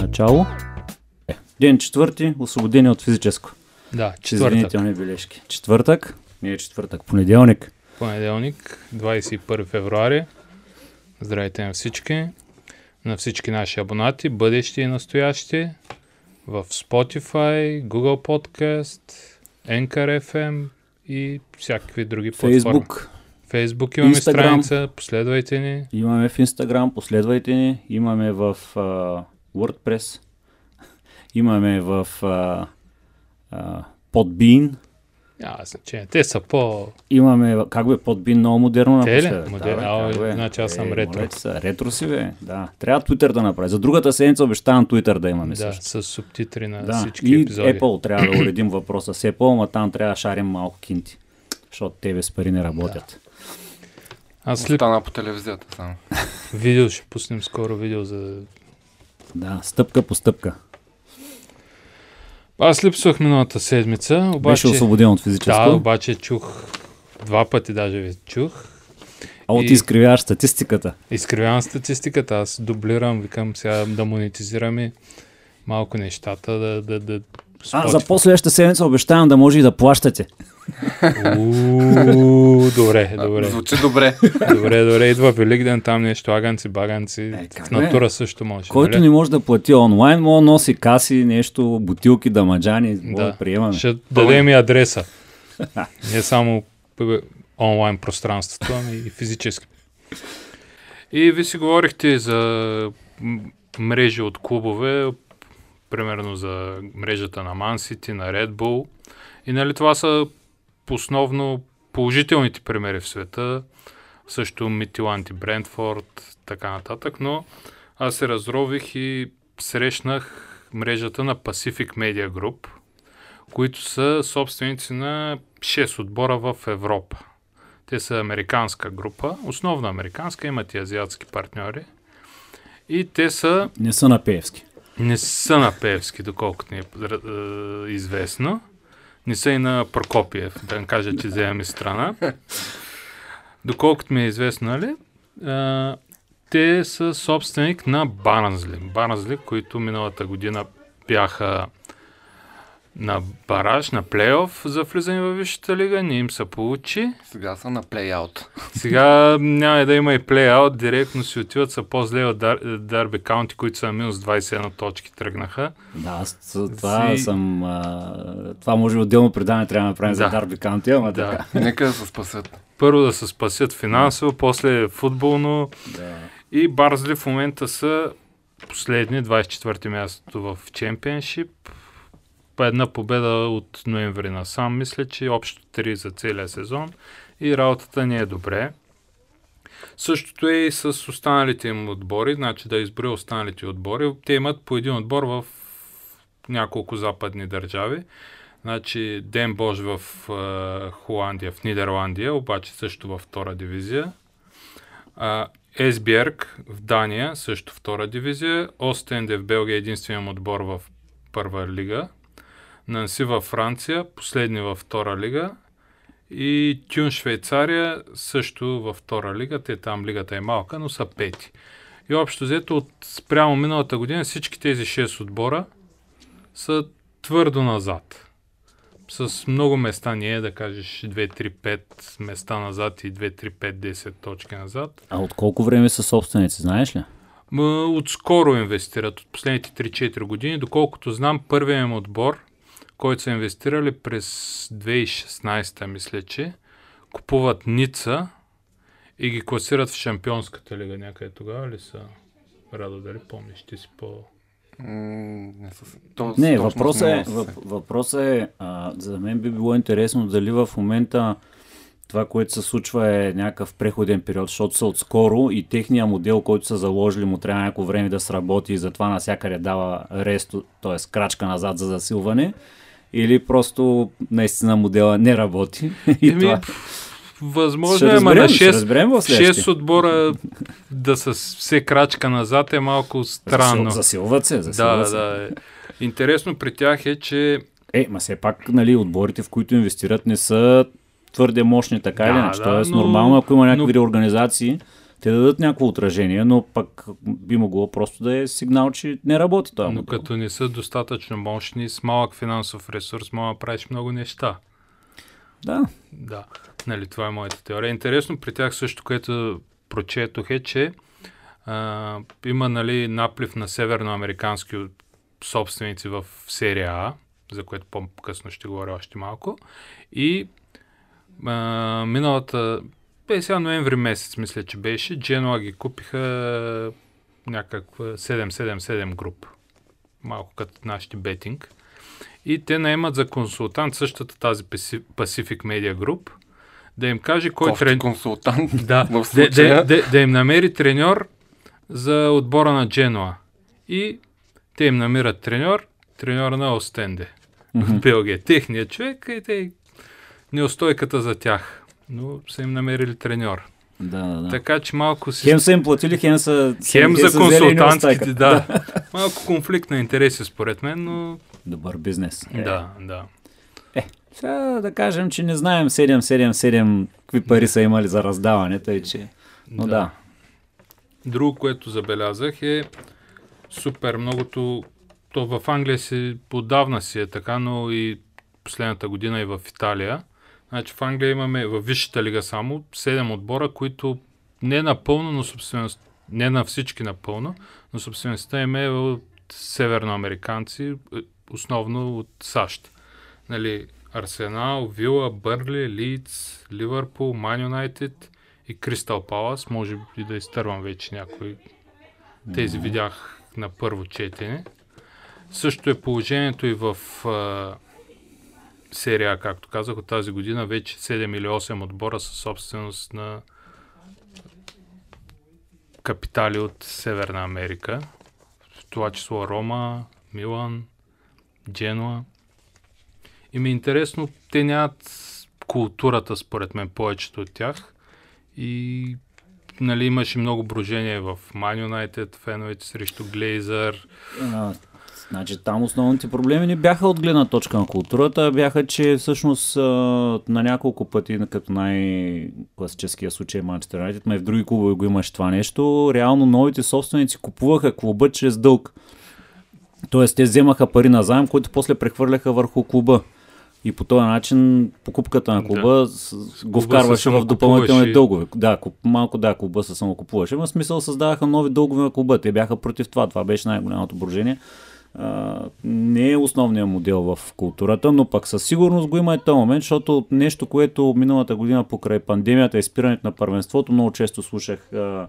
Начало. Е, Ден четвърти, освободени от физическо. Да, четвъртък. Бележки. Четвъртък, не е четвъртък, понеделник. Понеделник, 21 февруари. Здравейте на всички. На всички наши абонати, бъдещи и настоящи. В Spotify, Google Podcast, Anchor FM и всякакви други платформи. Фейсбук. Facebook имаме Instagram. страница, последвайте ни. Имаме в Instagram, последвайте ни. Имаме в а, WordPress. Имаме в а, а, Podbean. Няма значение. Те са по... Имаме, как бе, Podbean много модерно Те ли? Модерно? бе, А, как бе? значи аз съм Е, ретро. се, Ретро си, бе. Да. Трябва Twitter да направи. За другата седмица обещавам Twitter да имаме Да, също. с субтитри на Да, всички и епизоди. Apple трябва да уредим въпроса с Apple, ама там трябва да шарим малко кинти. Защото те без пари не работят. Аз след Остана по телевизията само. видео ще пуснем скоро видео за... Да, стъпка по стъпка. Аз липсвах миналата седмица, обаче... Беше освободен от Да, физическо. обаче чух, два пъти даже ви чух. а и- ти изкривяваш статистиката. Изкривявам статистиката, аз дублирам, викам сега да монетизираме малко нещата, да... да, да А, за последващата седмица обещавам да може и да плащате. Добре, добре. Звучи добре. Добре, добре, идва Великден, там нещо, аганци, баганци. Е, в натура също може. Който нали? не може да плати онлайн, може да носи каси, нещо, бутилки, дамаджани, да, Да. приемаме. Ще дадем и адреса. Не само п- онлайн пространството, ами и физически. И ви си говорихте за мрежи от клубове, примерно за мрежата на City, на Red Bull. И нали това са основно положителните примери в света. Също Митиланти Брентфорд, така нататък. Но аз се разрових и срещнах мрежата на Pacific Media Group, които са собственици на 6 отбора в Европа. Те са американска група, основно американска, имат и азиатски партньори. И те са Не са на Пеевски. не са на Певски, доколкото ни е е, известно. Не са и на Прокопиев, да кажа, че вземаме страна. Доколкото ми е известно, нали? А, те са собственик на Барнзли. Барнзли, които миналата година бяха на бараж, на плейоф за влизане във Висшата лига. Не им се получи. Сега са на плейаут. Сега няма да има и плей-аут, директно си отиват, са по-зле от Дар, Дарби Каунти, които са на минус 21 точки тръгнаха. Да, аз това Си- съм... А, това може отделно предаване трябва да направим за Да. Дарби Каунти, ама Да. така. Нека да се спасят. Първо да се спасят финансово, после футболно Да. и Барзли в момента са последни, 24-ти мястото в чемпионшип. Една победа от ноември насам, мисля, че общо 3 за целия сезон и работата не е добре. Същото е и с останалите им отбори, значи да изброя останалите отбори. Те имат по един отбор в няколко западни държави. Значи Ден Бош в е, Холандия, в Нидерландия, обаче също във втора дивизия. А, Есбjerg в Дания, също втора дивизия. Остенде в Белгия, единственият отбор в първа лига. Нанси във Франция, последни във втора лига. И Тюн Швейцария, също във втора лига. Те там лигата е малка, но са пети. И общо взето от спрямо миналата година всички тези 6 отбора са твърдо назад. С много места не е да кажеш 2-3-5 места назад и 2-3-5-10 точки назад. А от колко време са собственици, знаеш ли? Отскоро инвестират от последните 3-4 години. Доколкото знам, първият им отбор, който са инвестирали през 2016, мисля, че купуват Ница и ги класират в Шампионската лига някъде тогава ли са? Радо, дали помниш, ти си по... Не, с... то, Не, въпросът е, въп, въпросът е а, за мен би било интересно дали в момента това, което се случва е някакъв преходен период, защото са отскоро и техния модел, който са заложили, му трябва някакво време да сработи и затова навсякъде дава ресто, т.е. крачка назад за засилване. Или просто наистина модела не работи. И Еми, това... Възможно Ще е, ама на ще 6, разберем в 6 следващия. отбора да са все крачка назад е малко странно. Засил- Засилват се, Да, засилват се. да. Е. Интересно при тях е, че Е, ма все пак, нали, отборите, в които инвестират, не са твърде мощни, така Да, или иначе. да, Тоест, но- нормално, ако има някакви но- организации, те да дадат някакво отражение, но пък би могло просто да е сигнал, че не работи това. Но като не са достатъчно мощни, с малък финансов ресурс, мога да правиш много неща. Да, Да, нали, това е моята теория. Интересно при тях също, което прочетох е, че а, има нали, наплив на северноамерикански собственици в серия А, за което по-късно ще говоря още малко. И а, миналата, бе сега ноември месец, мисля, че беше, Дженуа ги купиха някаква 777 груп. Малко като нашите бетинг. И те наемат за консултант същата тази Paci- Pacific Media Group да им каже кой Кофти трен... консултант. Да, в случая. да, да, да им намери треньор за отбора на Дженуа. И те им намират треньор, треньор на Остенде в Белгия. Техният човек и те неустойката за тях. Но са им намерили треньор. да, да. да. Така че малко си... Хем са им платили, хем са... Хем за консултантските, да. Малко конфликт на интереси според мен, но Добър бизнес. Е. да, да. Сега да кажем, че не знаем 777 какви пари са имали за раздаване, тъй че... Но да. Друго, което забелязах е супер многото. То в Англия си отдавна си е така, но и последната година и в Италия. Значи в Англия имаме във Висшата лига само 7 отбора, които не напълно, но собственост, не на всички напълно, но собствеността им е от северноамериканци, е, основно от САЩ. Нали, Арсенал, Вила, Бърли, Лидс, Ливърпул, Ман Юнайтед и Кристал Палас. Може и да изтървам вече някои. Тези видях на първо четене. Също е положението и в а, серия, както казах, от тази година вече 7 или 8 отбора са собственост на капитали от Северна Америка. В това число Рома, Милан, Дженуа. И ми е интересно, те нямат културата, според мен, повечето от тях. И нали, имаше много брожение в Man United, феновете срещу Глейзър. Значи там основните проблеми не бяха от гледна точка на културата, бяха, че всъщност на няколко пъти, като най-класическия случай Манчестър Юнайтед, ма и в други клубове го имаше това нещо, реално новите собственици купуваха клуба чрез дълг. Тоест те вземаха пари на заем, които после прехвърляха върху клуба. И по този начин покупката на клуба с- го вкарваше в допълнителни дългове. Да, куп, малко да, клуба се самокупуваше. Но в смисъл създаваха нови дългове на клуба. Те бяха против това. Това беше най-голямото брожение. А, не е основният модел в културата, но пък със сигурност го има и този момент, защото нещо, което миналата година покрай пандемията и спирането на първенството, много често слушах а,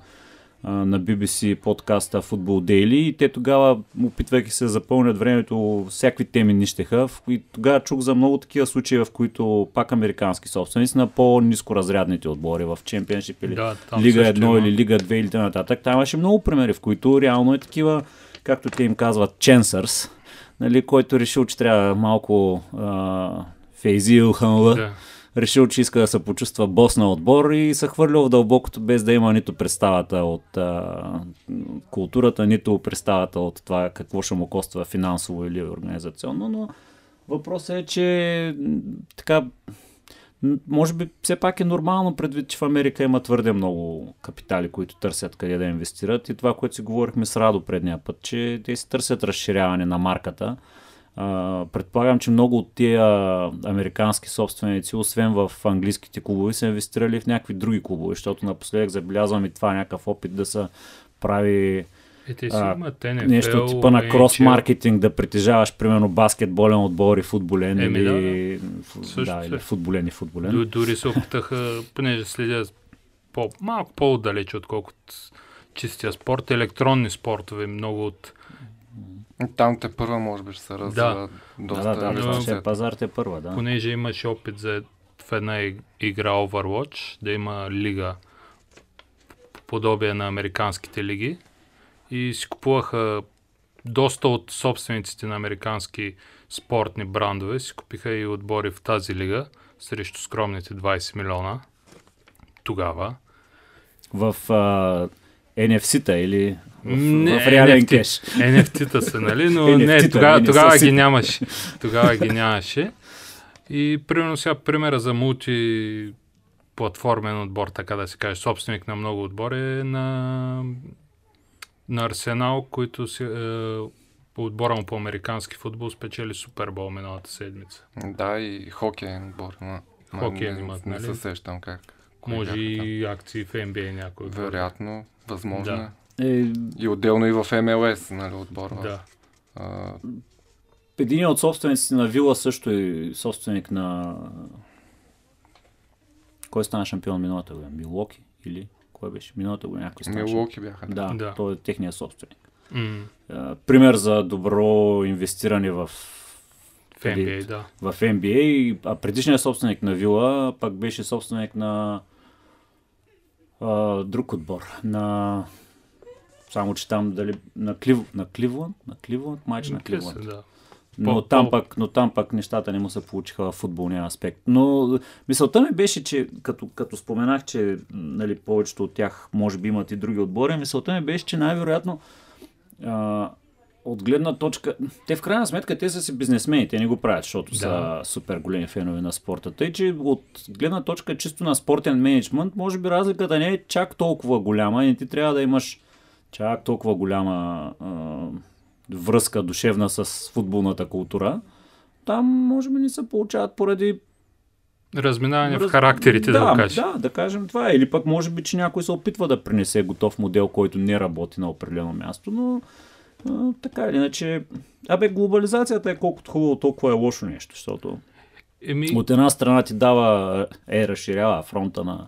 а, на BBC подкаста Football Daily и те тогава, опитвайки се да запълнят времето, всякакви теми нищеха. И тогава чух за много такива случаи, в които пак американски собственици на по-низко разрядните отбори в Чемпионшип или Да, Лига също 1 има. или Лига 2 или т.н. Там имаше много примери, в които реално е такива, както те им казват, ченсърс, нали, който решил, че трябва малко а, Фейзи Илханла, Да. решил, че иска да се почувства бос на отбор и се хвърлял в дълбокото, без да има нито представата от а, културата, нито представата от това какво ще му коства финансово или организационно, но въпросът е, че така може би все пак е нормално предвид, че в Америка има твърде много капитали, които търсят къде да инвестират и това, което си говорихме с Радо предния път, че те си търсят разширяване на марката. А, предполагам, че много от тия американски собственици, освен в английските клубове, са инвестирали в някакви други клубове, защото напоследък забелязвам и това е някакъв опит да се прави Е, те си а, имат NFL, нещо типа на крос-маркетинг, да притежаваш примерно баскетболен отбор и футболен Еми, или, фу- Също да, е. или футболен и футболен. Д- дори се опитаха, понеже следя по, малко по-далече, отколкото чистия спорт, електронни спортове, много от... Там те първа може би ще се развива Да, доста. да, да, но- това ще е пазар те първа, да. Понеже имаше опит за в една иг- игра Overwatch, да има лига подобие на американските лиги и си купуваха доста от собствениците на американски спортни брандове, си купиха и отбори в тази лига срещу скромните 20 милиона тогава. В а, NFC-та или в, в реален NFT, кеш. NFT-та са, нали? Но не, NFT-та, тогава, не тогава ги нямаше. Тогава ги нямаше. И примерно сега примера за мулти платформен отбор, така да се каже, собственик на много отбори е на, на Арсенал, които си, е, по отбора му по американски футбол спечели Супербол миналата седмица. Да, и хокейен отбор. Ма, Хокейен не, имат, не нали? се сещам как. Може там. и акции в NBA някой. Вероятно, възможно Да. е. Е, И отделно и в МЛС, нали, отбор. в- Да. А, един от собствениците на Вила също е собственик на... Кой стана шампион миналата година? Милоки или кой беше? Миналата година някой стана Милуоки бяха. Да, Да. той е техният собственик. М, А, пример за добро инвестиране в, В NBA, да. в NBA, а предишният собственик на Вила пак беше собственик на а, друг отбор. На само че там дали на, Клив, на Кливланд, на Кливланд, майч на Мисля Кливланд. да. Но, там пък, но там пък нещата не му се получиха в футболния аспект. Но мисълта ми беше, че като, като споменах, че нали, повечето от тях може би имат и други отбори, мисълта ми беше, че най-вероятно а, от гледна точка... Те в крайна сметка те са си бизнесмени, те не го правят, защото Да. са супер големи фенове на спорта. Тъй, че от гледна точка чисто на спортен менеджмент, може би разликата не е чак толкова голяма и не ти трябва да имаш чак толкова голяма а, връзка душевна с футболната култура. Там може би не се получават поради... Разминаване в раз- характерите, да, да, го кажеш. Да, да кажем това. Или пък може би, че някой се опитва да принесе готов модел, който не работи на определено място, но а, така или иначе... Абе, глобализацията е колкото хубаво, толкова е лошо нещо, защото Еми, от една страна ти дава, е, разширява фронта на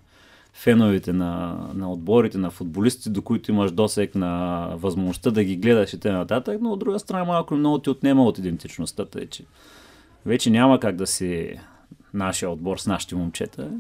феновете на, на отборите, на футболистите, до които имаш досек на възможността да ги гледаш и т.н. нататък, но от друга страна малко много ти отнема от идентичността, тъй че вече няма как да си нашия отбор с нашите момчета.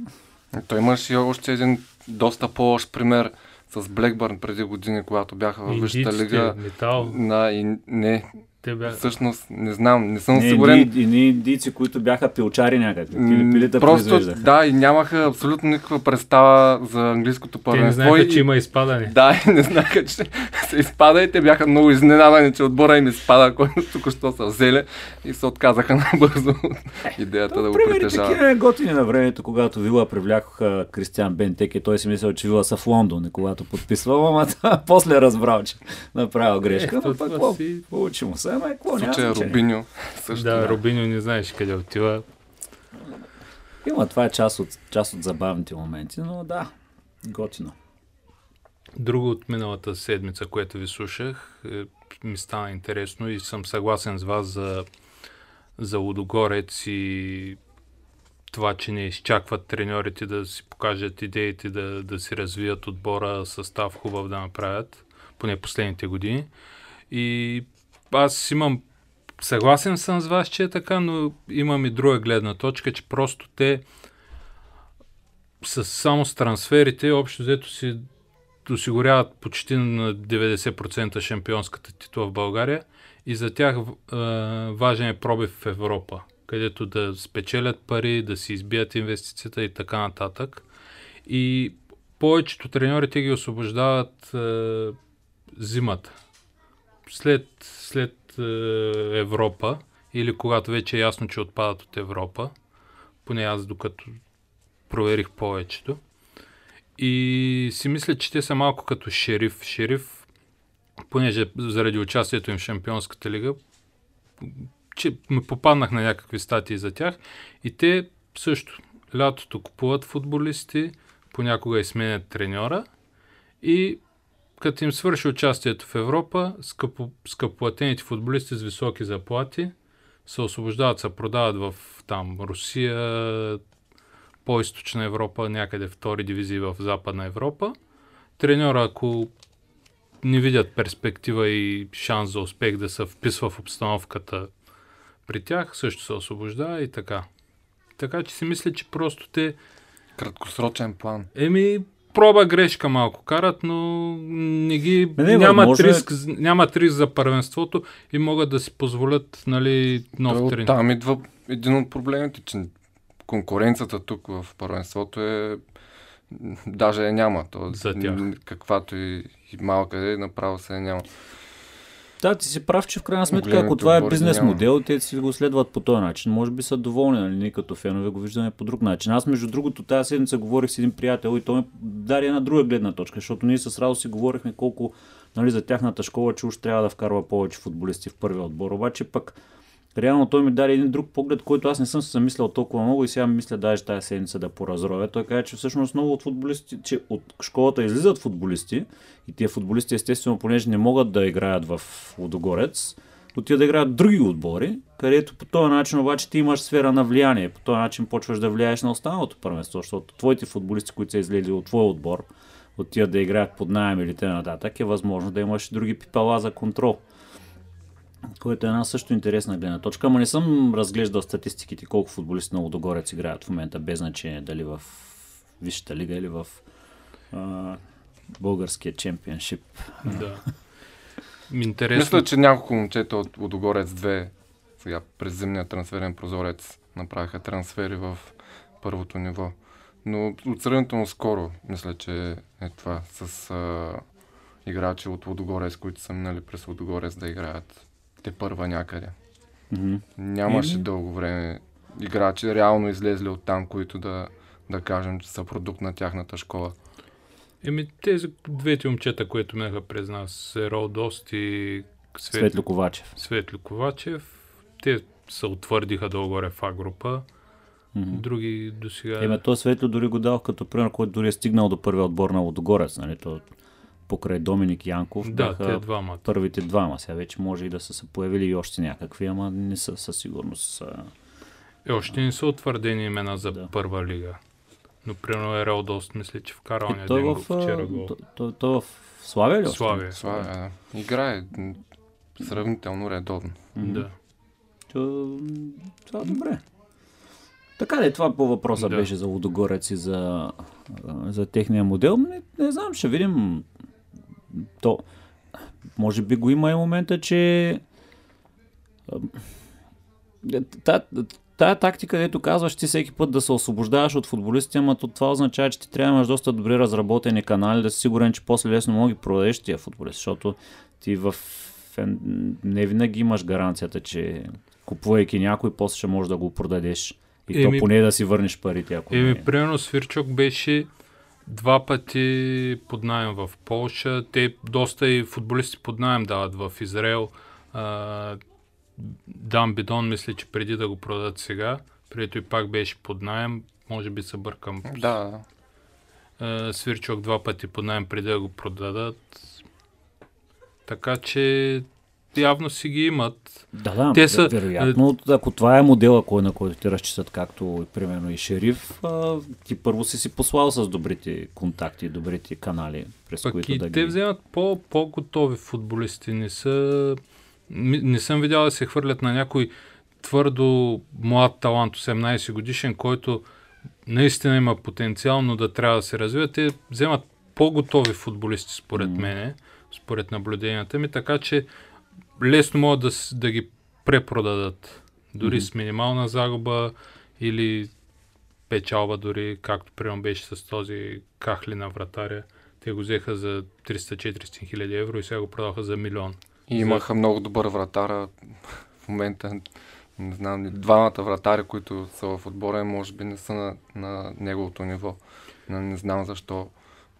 Той имаш и още един доста по-лош пример с Блекбърн преди години, когато бяха във Висшата лига. метал, На, и, не, те бяха... всъщност не знам, не съм Не, сигурен. ни, ни индийци, които бяха пилчари някакви, М, или пилета Просто, произвеждаха. да, и нямаха абсолютно никаква представа за английското Те първенство. не знаеха, и- че има изпадане. Да, и не знаеха, че се изпада и те бяха много изненадани, че отбора им изпада, който тук що са взели и се отказаха набързо от идеята да го Примери притежават. такива готини на времето, когато Вила привлякоха Кристиан Бентек и той си мислял, че Вила са в Лондон и когато подписвал, ама после разбрал, че направил грешка. Ето, но какво? си- Получи му се, ама е какво, В няма случая значение. Рубиньо също. Да, Рубиньо не знаеш къде отива. Има, това е част от, част от забавните моменти, но да, готино. Друго от миналата седмица, което ви слушах, е, ми стана интересно и съм съгласен с вас за, за Лудогорец и това, че не изчакват треньорите да си покажат идеите, да, да си развият отбора, състав хубав да направят, поне последните години. И аз имам съгласен съм с вас, че е така, но имам и друга гледна точка, че просто те с, само с трансферите, общо взето си осигуряват почти на 90% шампионската титла в България и за тях е, важен е пробив в Европа, където да спечелят пари, да си избият инвестицията и така нататък. И повечето треньори те ги освобождават е, зимата. След, след е, Европа или когато вече е ясно, че отпадат от Европа, поне аз докато проверих повечето. И си мисля, че те са малко като шериф. Шериф, понеже заради участието им в Шампионската лига, че ме попаднах на някакви статии за тях. И те също лятото купуват футболисти, понякога и сменят треньора. И като им свърши участието в Европа, скъпо, скъпоплатените футболисти с високи заплати се освобождават, се продават в там Русия, по-источна Европа, някъде втори дивизии в Западна Европа. Треньора, ако не видят перспектива и шанс за успех да се вписва в обстановката при тях, също се освобождава и така. Така че си мисля, че просто те, Краткосрочен план. еми, проба грешка малко карат, но не ги, Не, не, нямат, възможно е- риск, нямат риск за първенството и могат да си позволят нали, нов Той тренер. Там идва един от проблемите, че конкуренцията тук в първенството е даже я няма. То, За тях. Каквато и, и малка е, направо се я няма. Да, ти си прав, че в крайна сметка, Големите ако това е отбори бизнес модел, те си го следват по този начин. Може би са доволни, нали? Ние като фенове го виждаме по друг начин. Аз, между другото, тази седмица говорих с един приятел и той ми даде една друга гледна точка, защото ние с Радо си говорихме колко нали, за тяхната школа, че уж трябва да вкарва повече футболисти в първия отбор. Обаче пък Реално той ми даде един друг поглед, който аз не съм се замислял толкова много и сега мисля даже тази седмица да поразровя. Той каза, че всъщност много от футболисти, че от школата излизат футболисти и тия футболисти естествено, понеже не могат да играят в Лудогорец, отиват да играят други отбори, където по този начин обаче ти имаш сфера на влияние. По този начин почваш да влияеш на останалото първенство, защото твоите футболисти, които са излезли от твой отбор, отиват да играят под найем или т.н. е възможно да имаш други пипала за контрол което е една също интересна гледна точка. Ама не съм разглеждал статистиките колко футболисти на Лудогорец играят в момента, без значение дали в Висшата лига или в а, българския чемпионшип. Да. Интересно. Мисля, че няколко момчета от Лудогорец 2 сега през зимния трансферен прозорец направиха трансфери в първото ниво. Но от сравнително скоро, мисля, че е това с а, играчи от Лудогорец, които са минали през Лудогорец да играят те първа някъде. Мгм. Нямаше Еми. дълго време играчи, реално излезли от там, които да, да кажем, че са продукт на тяхната школа. Еми, тези двете момчета, които минаха през нас, Ерол Дост и Свет... Светло Ковачев. Светли Ковачев, те се утвърдиха долу-горе в А група. Мгм. Други до сега... Еме, то Светло дори го дал като пример, който дори е стигнал до първия отбор на Лудогорец. Нали? То, покрай Доминик Янков да, бяха те двамата. първите двама. Сега вече може и да са се появили и още някакви, ама не са със сигурност. Е, още не са утвърдени имена за Да. първа лига. Но примерно Ерол Дост, мисля, че вкара Е, той, ден в, вчера гол. той, той, той в Славия ли? още? Славия. Това е, играе сравнително редовно. Да. То, това е добре. Така ли, това по въпроса Да. беше за Лудогорец и за, за техния модел. Не, не знам, ще видим. То, може би го има и момента, че е, та, тая тактика, дето казваш ти всеки път да се освобождаваш от футболисти, ама то това означава, че ти трябва да имаш доста добре разработени канали, да си сигурен, че после лесно мога ги продадеш тия футболисти, защото ти в не винаги имаш гаранцията, че купувайки някой, после ще можеш да го продадеш. И Еми- то поне да си върнеш парите, ако Еми, не. примерно Свирчок беше два пъти под найем в Полша. Те доста и футболисти под найем дават в Израел. А, Дан Бидон, мисля, че преди да го продадат сега, преди той пак беше под найем, може би се бъркам. Да, А, Свирчок два пъти под найем преди да го продадат. Така че явно си ги имат. Да, да, Те те са- вероятно, ако това е модела, кой, на който ти разчитат, както примерно и шериф, а, ти първо си си послал с добрите контакти, добрите канали, през Пък които и да те ги... вземат по, по-готови футболисти. Не, са, не съм видял да се хвърлят на някой твърдо млад талант, 18 годишен, който наистина има потенциал, но да трябва да се развива. Те вземат по-готови футболисти, според Мгм. мене, според наблюденията ми, така че лесно могат да, да ги препродадат. Дори Мгм. с минимална загуба или печалба дори, както примерно беше с този Кахли на вратаря. Те го взеха за 300-400 хиляди евро и сега го продаваха за милион. и имаха много добър вратара. В момента, не знам, двамата вратари, които са в отбора, може би не са на, на неговото ниво. Но не знам защо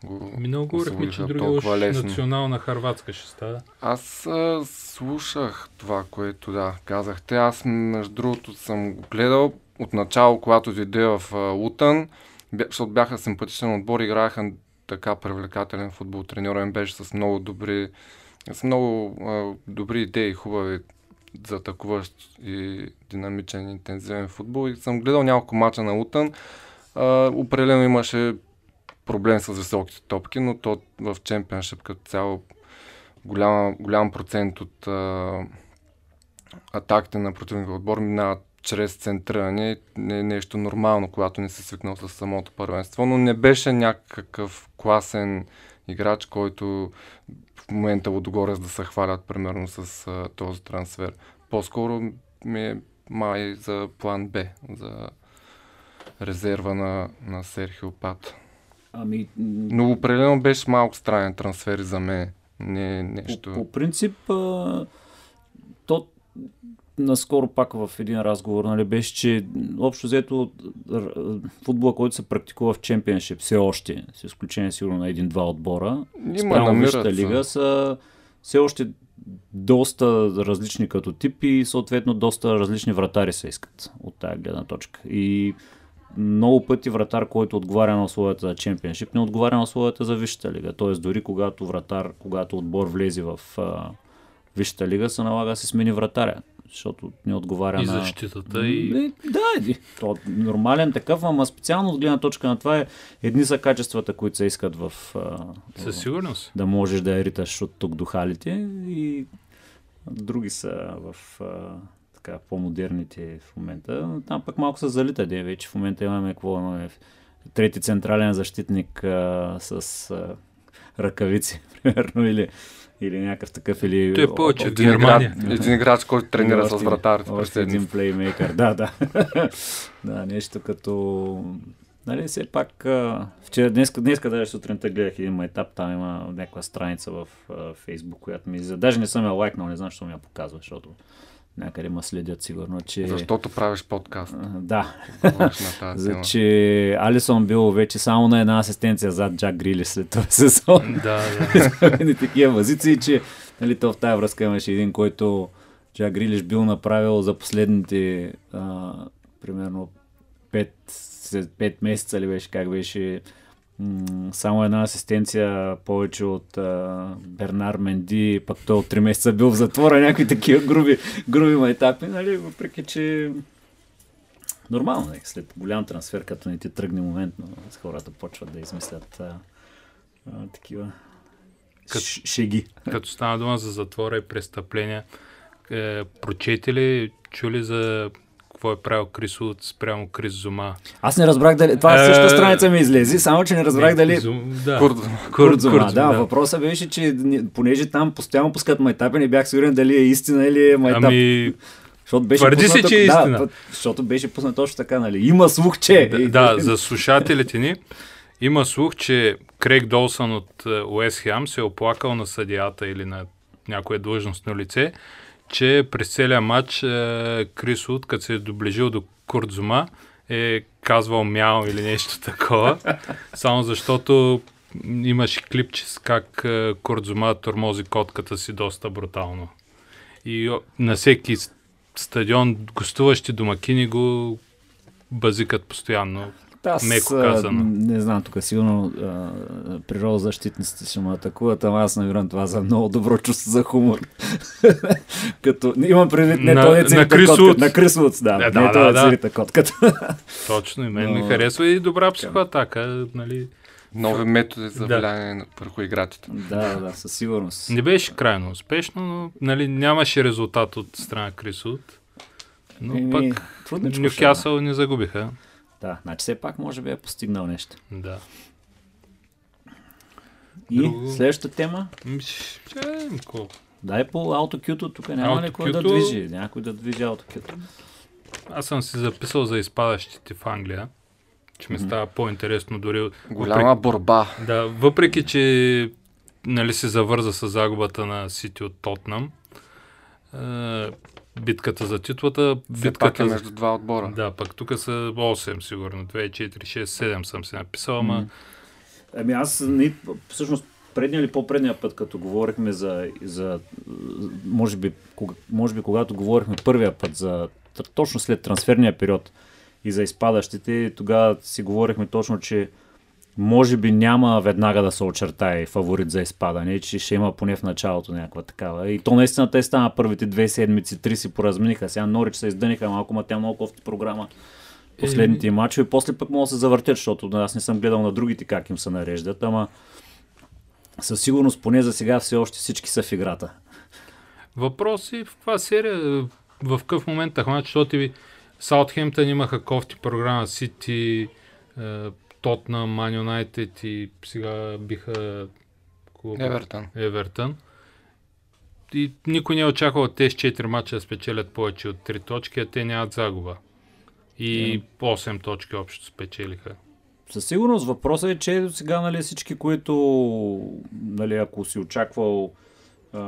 го Минало говорихме, че уж лесно. национална Харватска ще става. Аз а, слушах това, което да, казахте. Аз, между другото, съм го гледал от начало, когато дойде в а, Лутън, защото бяха симпатичен отбор, играеха така привлекателен футбол. Треньора им беше с много добри, с много а, добри идеи, хубави за атакуващ и динамичен, интензивен футбол. И съм гледал няколко мача на Лутън. А, определено имаше проблем с високите топки, но то в чемпионшип като цяло голяма, голям процент от а, атаките на противника отбор минават чрез центриране. Не е нещо нормално, когато не си свикнал с самото първенство, но не беше някакъв класен играч, който в момента Лодогорец да се хвалят примерно с а, този трансфер. По-скоро ми е май за план Б, за резерва на, на Серхио Пат. Ами, Но определено беше малко странен трансфер за мен. Не нещо... По, по принцип, а, то наскоро пак в един разговор нали, беше, че общо взето футбола, който се практикува в чемпионшип все още, с изключение сигурно на един-два отбора, Има, намират се. лига са все още доста различни като тип и съответно доста различни вратари се искат от тази гледна точка. И много пъти вратар, който отговаря на условията за чемпионшип, не отговаря на условията за Висшата лига. Тоест дори когато вратар, когато отбор влезе в а, Висшата лига, се налага да се смени вратаря защото не отговаря и на... И защитата и... Да, то, нормален такъв, ама специално от гледна точка на това е едни са качествата, които се искат в... Със сигурност. Да можеш да я риташ от тук до халите и други са в така, по-модерните в момента. Там пък малко са залита, де вече в момента имаме какво имаме трети централен защитник а, с а, ръкавици, примерно, или или някакъв такъв или... Той е повече от Германия. Един играч, който тренира с вратар. Още един плеймейкър, да, да. да, нещо като... Нали, все пак, вчера, днес, днес даже сутринта гледах един етап, там има някаква страница в Фейсбук, която ми... Даже не съм я лайкнал, не знам, защо ми я показва, защото някъде ме следят сигурно, че... Защото правиш подкаст. Да. Че Алисон бил вече само на една асистенция зад Джак Грили след този сезон. Да, да. такива позиции, че нали, то в тази връзка имаше един, който Джак Грилиш бил направил за последните а, примерно 5, 5 месеца ли беше, как беше само една асистенция повече от а, Бернар Менди, пък той от 3 месеца бил в затвора, някакви такива груби, груби майтапи, нали, въпреки че нормално е, след голям трансфер, като не ти тръгне момент, но хората почват да измислят а, а, такива Кът, шеги. Като стана дума за затвора и престъпления, е, прочете ли, чули за какво е правил Крис Уд спрямо Крис Зума. Аз не разбрах дали. Това е... същата страница ми излезе, само че не разбрах не, дали. Зум... Да. Курд, Курд, Зума. Да, да, въпросът беше, че понеже там постоянно пускат майтапи, не бях сигурен дали е истина или е майтап. Ами, защото беше Твърди се, че е истина. Да, защото беше пуснат точно така, нали? Има слух, че... Да, да за слушателите ни, има слух, че Крейг Долсън от Уест Хем се е оплакал на съдията или на някое длъжностно лице, че през целия матч е, Крис Уд, като се е доближил до Курдзума, е казвал мяо или нещо такова, само защото имаше клипче с как е, Курдзума тормози котката си доста брутално. И на всеки стадион гостуващи домакини го базикат постоянно. Аз меко казано. не знам, тук сигурно природозащитниците ще ме атакуват, ама аз намирам това за много добро чувство за хумор. Като, имам предвид не на, той е на Крис На Крис Вудс, да. да, не да, той да, е котката. Точно, и мен Но... ми харесва и добра психоатака, нали? Нови методи за влияние да. върху играчите. Да, да, със сигурност. Не беше крайно успешно, но нали, нямаше резултат от страна Крисут. Но Еми, пък Нюкасъл не загубиха. Да, значи все пак може би е постигнал нещо. Да. И Друго... следващата тема? Ще, Дай по AutoQ, тук няма ли кой да движи? Някой да движи AutoQ. Аз съм си записал за изпадащите в Англия, че ми става по-интересно дори... Голяма въпреки, борба. Да, въпреки, че нали, се завърза с загубата на Сити от Тотнам, битката за титлата. Битката е между два отбора. Да, пък тук са 8 сигурно. 2, 4, 6, 7 съм се написал, ама... Ами аз не, всъщност предния или по-предния път, като говорихме за, за може, би, кога, може би когато говорихме първия път за точно след трансферния период и за изпадащите, тогава си говорихме точно, че може би няма веднага да се очертае фаворит за изпадане, че ще има поне в началото някаква такава. И то наистина те стана първите две седмици, три си поразмениха. Сега Норич се издъниха малко, ма тя много кофти програма последните им мачове. После пък могат да се завъртят, защото аз не съм гледал на другите как им се нареждат, ама със сигурност поне за сега все още всички са в играта. Въпроси в това серия в какъв момент тахмат, защото ви Саутхемптън имаха кофти програма Сити, Тотна, Ман Юнайтед и сега биха Евертън. Евертън. И никой не е очаквал тези 4 мача да спечелят повече от 3 точки, а те нямат загуба. И yeah. 8 точки общо спечелиха. със сигурност въпросът е, че сега нали, всички, които, нали, ако си очаквал а,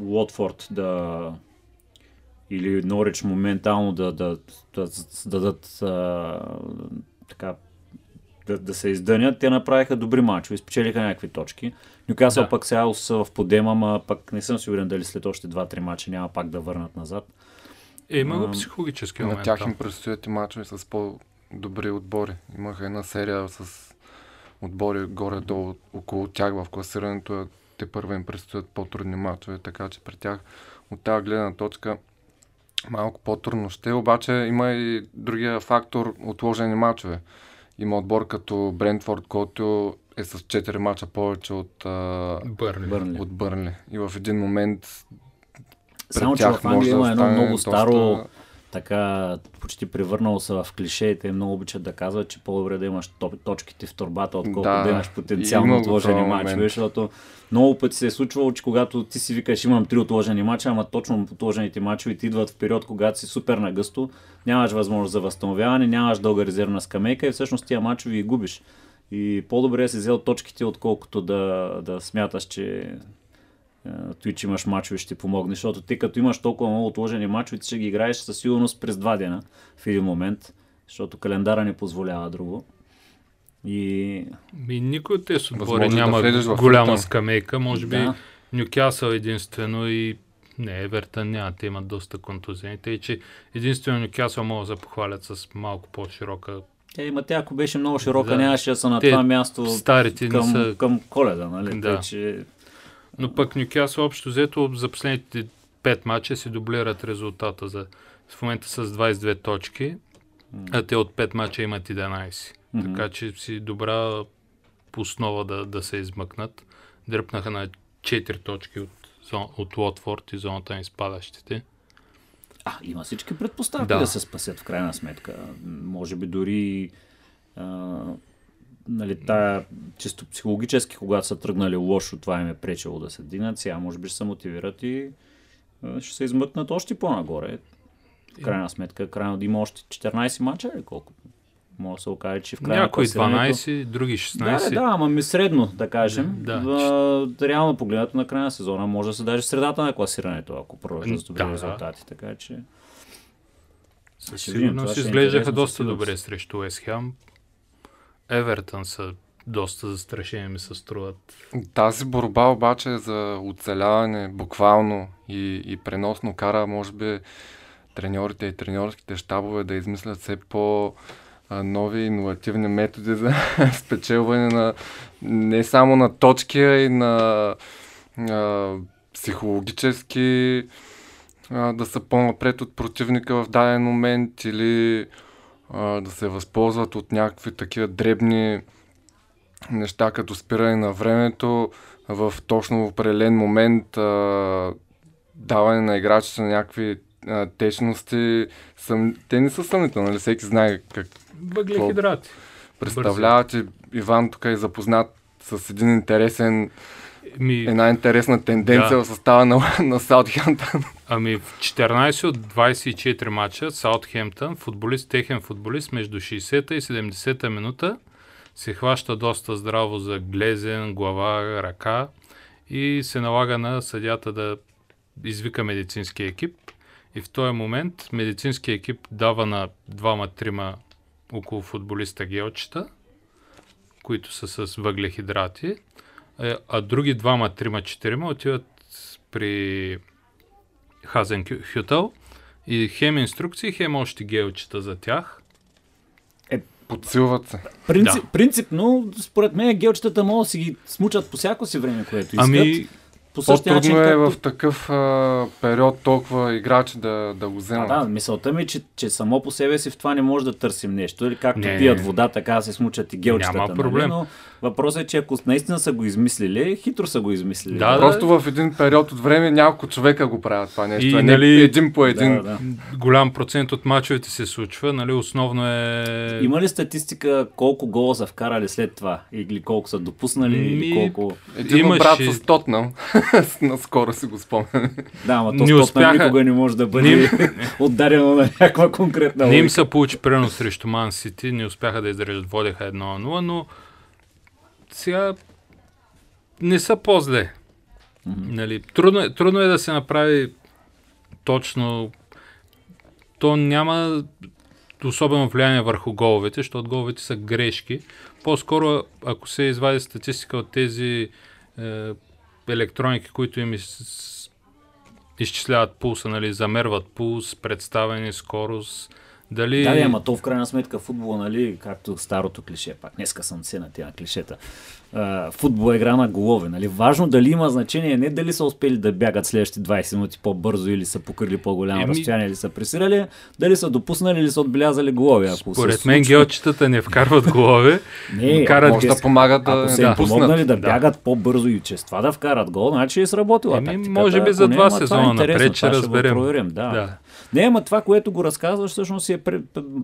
Уотфорд да или Норич моментално да, да, да, да дадат а, така да, да се издънят, те направиха добри мачове, спечелиха някакви точки. Нюкасъл Да. пък сега са в подема, ма пък не съм сигурен дали след още 2-3 мача няма пак да върнат назад. Е, има го психологически На момент. тях там. им предстоят и мачове с по-добри отбори. Имаха една серия с отбори горе-долу около тях в класирането. Те първо им предстоят по-трудни мачове, така че при тях от тази гледна точка малко по-трудно ще. е. Обаче има и другия фактор отложени мачове. Има отбор като Брентфорд, който е с 4 мача повече от, Бърли. Бърнли. от Бърнли. И в един момент Само, че в Англия може да има едно много доста- старо, така почти превърнало се в клише. Те много обичат да казват, че по-добре да имаш точките в турбата, отколкото да, Да, имаш има потенциално отложени момент. защото много пъти се е случвало, че когато ти си викаш имам три отложени мача, ама точно отложените мачове ти идват в период, когато си супер нагъсто, нямаш възможност за възстановяване, нямаш дълга резервна скамейка и всъщност тия мачове ги губиш. И по-добре си взел точките, отколкото да, да смяташ, че той, че имаш мачове, ще ти помогне, защото ти като имаш толкова много отложени мачове, ти ще ги играеш със сигурност през два дена в един момент, защото календара не позволява друго. И Ми, никой от тези отбори да няма в голяма ритъм. скамейка. Може би да, Нюкасъл единствено и не, Евертън няма, те имат доста контузени. Тъй, че единствено Нюкасъл могат да се похвалят с малко по-широка. Е, има тя, ако беше много широка, Да. нямаше да са на Те това място Старите към, са... към коледа, нали? Да. Тъй, че Но пък Нюкасъл общо взето за последните 5 мача си дублират резултата за в момента с 22 точки, а те от 5 мача имат 11. Мгм. Така че си добра основа да, да се измъкнат. Дръпнаха на 4 точки от, от Лотфорд и зоната на изпадащите. а, има всички предпоставки Да. да. се спасят в крайна сметка. Може би дори нали, тая, чисто психологически, когато са тръгнали лошо, това им е пречело да се динат. Сега може би ще се мотивират и ще се измъкнат още по-нагоре. В крайна сметка, крайно да има още 14 мача или колко? Може да се окаже, че в крайна Някои класирането- 12, други Да, 16. да, да, ама ми средно, да кажем. Да, Да, реално погледнато на края на сезона може да се даже средата на класирането, ако продължат с добри Да, резултати. Така че Със сигурност е изглеждаха доста добре срещу Уест Хем. Евертън са доста застрашени ми се струват. Тази борба обаче за оцеляване буквално и, и преносно кара, може би, треньорите и треньорските щабове да измислят все по нови иновативни методи за спечелване на не само на точки, а и на а, психологически а, да са по-напред от противника в даден момент или а, да се възползват от някакви такива дребни неща, като спиране на времето в точно определен момент, а, даване на играчите на някакви а, течности. Съм... Те не са съмнителни, нали? Всеки знае как Въглехидрати. представлявате. Иван тук е запознат с един интересен, Ми, една интересна тенденция Да. в състава на, на Саутхемптън. Ами в 14 от 24 мача Саутхемптън, футболист, техен футболист между 60-та и 70-та минута се хваща доста здраво за глезен, глава, ръка и се налага на съдята да извика медицински екип. И в този момент медицински екип дава на двама-трима около футболиста гелчета, които са с въглехидрати, е, а други двама, трима, четирима отиват при Хазен Хютъл и хем инструкции, хем още гелчета за тях. Подсилват се. принцип, Да. принципно, според мен, гелчетата могат да си ги смучат по всяко си време, което искат. Ами, по същия начин, е както... в такъв а, период толкова играчи да, да го А, вземат. да, мисълта ми е, че, че само по себе си в това не може да търсим нещо. Или както Не, пият вода, така се смучат и гелчетата. Няма нали? проблем. Но въпросът е, че ако наистина са го измислили, хитро са го измислили. Да, да. Просто в един период от време няколко човека го правят това нещо. И, а не нали, един по един. Да, да. голям процент от мачовете се случва, нали, основно е... Има ли статистика колко гола са вкарали след това? Или колко са допуснали? Или Ми, колко... Един Имаше- брат с Тотнам. Наскоро си го спомням. Да, ама Не то спортна успяха. никога не може да Не бъде им- отдарено на някаква конкретна Не им логика. се получи пренос срещу Ман Сити, не успяха да издържат, водеха 1 на 0, но сега не са по-зле. Нали, трудно, е, трудно е да се направи точно. То няма особено влияние върху головете, защото головете са грешки. По-скоро, ако се извади статистика от тези е, електроники, които им из, изчисляват пулса, нали, замерват пулс, представени, скорост, дали... Да, ама то в крайна сметка футбола, нали, както старото клише, пак днеска съм се на тия клишета. Футбол е игра на голове, нали? Важно дали има значение, не дали са успели да бягат следващите 20 минути по-бързо или са покрили по-голямо Еми- разстояние или са пресирали, дали са допуснали или са отбелязали голове. Ако Според мен случва- геочетата не вкарват голове, Не, карат Може да помагат да, ако са да им помогнали да, Да. бягат по-бързо и чрез това да вкарат гол, значи е сработила Еми, тактиката. може би за два е сезона напред ще разберем. проверим, да. Да. Не, ама това, което го разказваш, всъщност си е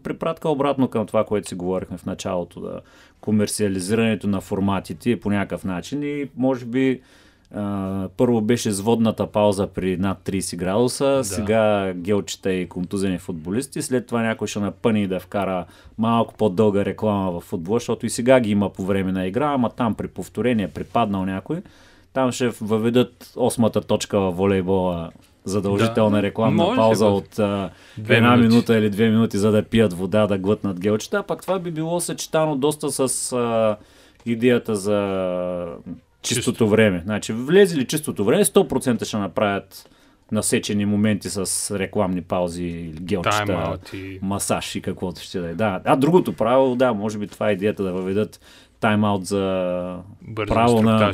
препратка обратно към това, което си говорихме в началото, да. Комерциализирането на форматите по някакъв начин и може би а, първо беше сводната пауза при над 30 градуса, да. сега гелчета и контузени футболисти, след това някой ще напъни да вкара малко по-дълга реклама в футбола, защото и сега ги има по време на игра, ама там при повторение, припаднал някой, там ще въведат осмата точка в волейбола задължителна Да, рекламна може пауза от а, Две една минути. минута или две минути, за да пият вода, да глътнат гелчета. Пак това би било съчетано доста с а, идеята за чистото Чисто. време. Значи, влезе ли чистото време, 100% ще направят насечени моменти с рекламни паузи, гелчета, и... масаж и каквото ще да е. Да. А другото правило, да, може би това е идеята да въведат тайм-аут за Бързи право на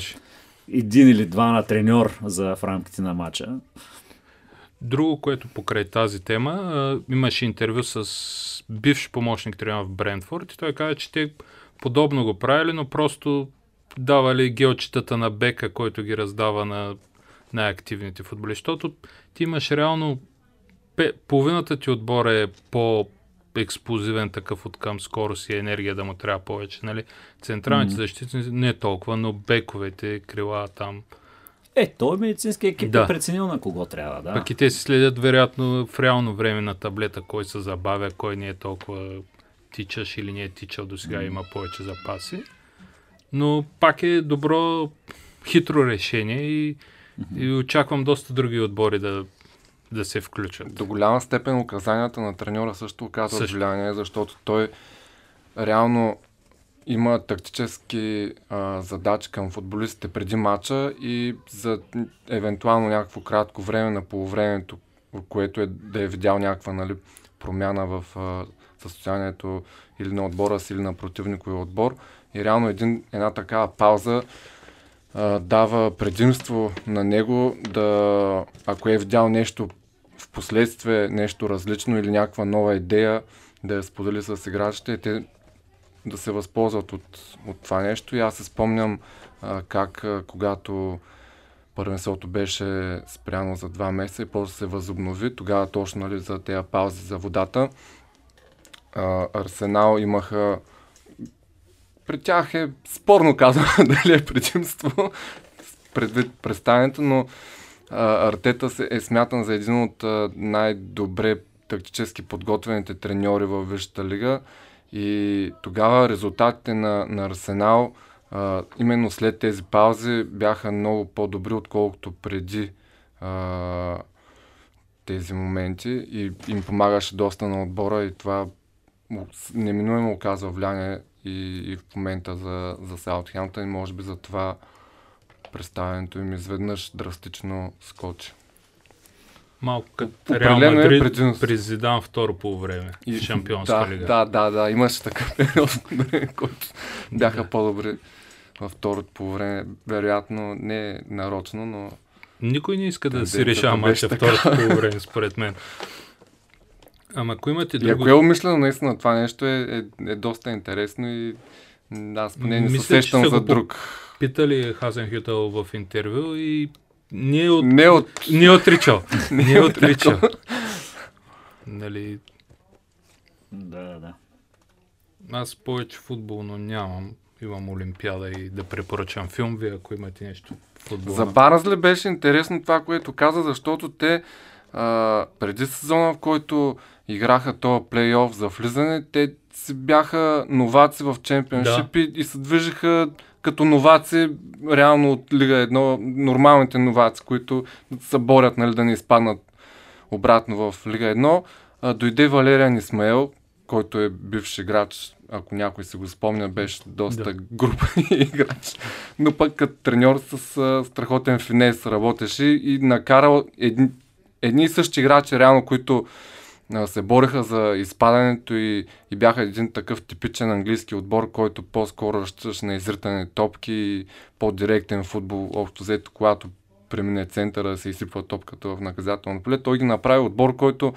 един или два на треньор за в рамките на матча. Друго, което покрай тази тема, а, имаше интервю с бивш помощник тренер в Брентфорд и той каза, че те подобно го правили, но просто давали гелчетата на бека, който ги раздава на най-активните футболисти. Защото ти имаш реално половината ти отбор е по експлозивен такъв от към скорост и енергия да му трябва повече. Нали? Централните mm-hmm. защитници не толкова, но бековете, крила там. Е, той медицински екип Да. е преценил на кого трябва, да. Пък и те си следят вероятно в реално време на таблета, кой се забавя, кой не е толкова тичаш или не е тичал до сега, има повече запаси. Но пак е добро, хитро решение и, и очаквам доста други отбори да, да се включат. До голяма степен указанията на треньора също оказват Също. влияние, защото той реално има тактически а, задачи към футболистите преди матча и за евентуално някакво кратко време на полувремето, което е да е видял някаква нали, промяна в а, състоянието или на отбора си, или на противниковия отбор. И реално един, една такава пауза а, дава предимство на него да, ако е видял нещо в последствие, нещо различно или някаква нова идея, да я сподели с играчите, те да се възползват от, от това нещо. И аз се спомням а, как а, когато първенството беше спряно за два месеца и после се възобнови, тогава точно нали, за тези паузи за водата, а, Арсенал имаха при тях е спорно казано дали е предимство предвид представянето, но а, Артета е смятан за един от а, най-добре тактически подготвените треньори във Висшата лига и тогава резултатите на, на Арсенал а, именно след тези паузи бяха много по-добри, отколкото преди а, тези моменти и им помагаше доста на отбора и това неминуемо оказва влияние и, и в момента за, за Саутхемптън и може би за това представянето им изведнъж драстично скочи. Малко като Реал е Мадрид предимство. при Зидан второ по време в Шампионска да, лига. Да, да, да, имаше такъв период, който бяха по-добри във второто по време. Вероятно не нарочно, но Никой не иска да си Тенденцията решава така. второто по време, според мен. Ама ако имате и друго... ако е умишлено, наистина това нещо е, е, е доста интересно и аз поне не се сещам за друг. Питали Хазенхютъл в интервю и не от... Не от... не отричал. не отричал. нали, Да, да. аз повече футболно нямам. имам Олимпиада и да препоръчам филм, вие ако имате нещо в футбола. За Барнсли беше интересно това, което каза, защото те а, преди сезона, в който играха този плейоф за влизане, те си бяха новаци в чемпионшип да. и, и се движиха като новаци, реално от Лига 1, нормалните новаци, които се борят нали, да не изпаднат обратно в Лига 1. А, дойде Валериан Исмаел, който е бивш играч, ако някой се го спомня, беше доста да. група играч. Но пък като треньор с а, страхотен финес работеше и накарал едни, едни и същи играчи, реално, които се бореха за изпадането и, и бяха един такъв типичен английски отбор, който по-скоро разчиташе на изритане топки и по-директен футбол, общо взето, когато премине центъра се изсипва топката в наказателно поле. Той ги направи отбор, който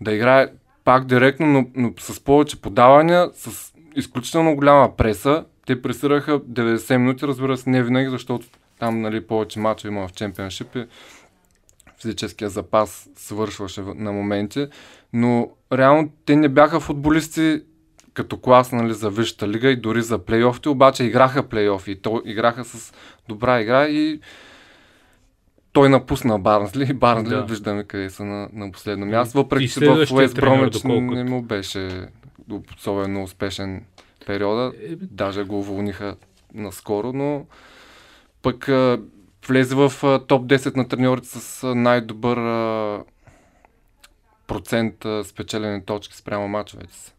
да играе пак директно, но, но с повече подавания, с изключително голяма преса. Те пресираха 90 минути, разбира се, не винаги, защото там нали, повече мача има в чемпионшип и физическия запас свършваше на моменти, но реално те не бяха футболисти като клас нали, за Висшата лига и дори за плейофите, обаче играха плейофи и то играха с добра игра и той напусна Барнсли и Барнсли да. виждаме къде са на, на последно място, въпреки че в Уест Бромич не му беше особено успешен периода. Е, Даже го уволниха наскоро, но пък влезе в топ 10 на треньорите с най-добър процент спечелени точки спрямо мачовете си.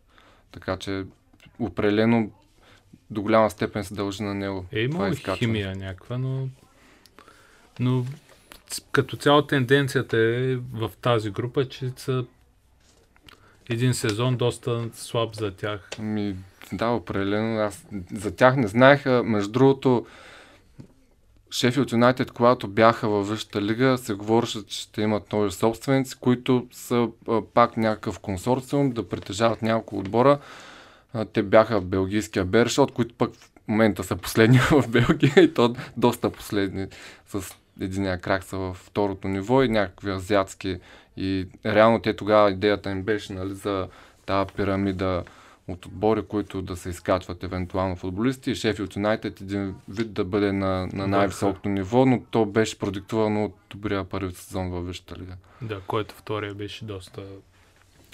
Така че определено до голяма степен се дължи на него. Е, има химия някаква, но, но като цяло тенденцията е в тази група, че са един сезон доста слаб за тях. Ми, да, определено. Аз за тях не знаех. Между другото, Шефилд Юнайтед, когато бяха във Висшата лига, се говореше, че ще имат нови собственици, които са а, пак някакъв консорциум, да притежават няколко отбора. А, те бяха белгийския Бершот, които пък в момента са последни в Белгия и то доста последни с единия крак са във второто ниво и някакви азиатски. И реално те тогава идеята им беше нали, за тази пирамида от отбори, които да се изкачват евентуално футболисти и Шефилд Юнайтед един вид да бъде на, на най-високото ниво, но то беше продиктувано от добрия първи сезон във Висшата лига. Да, който втория беше доста...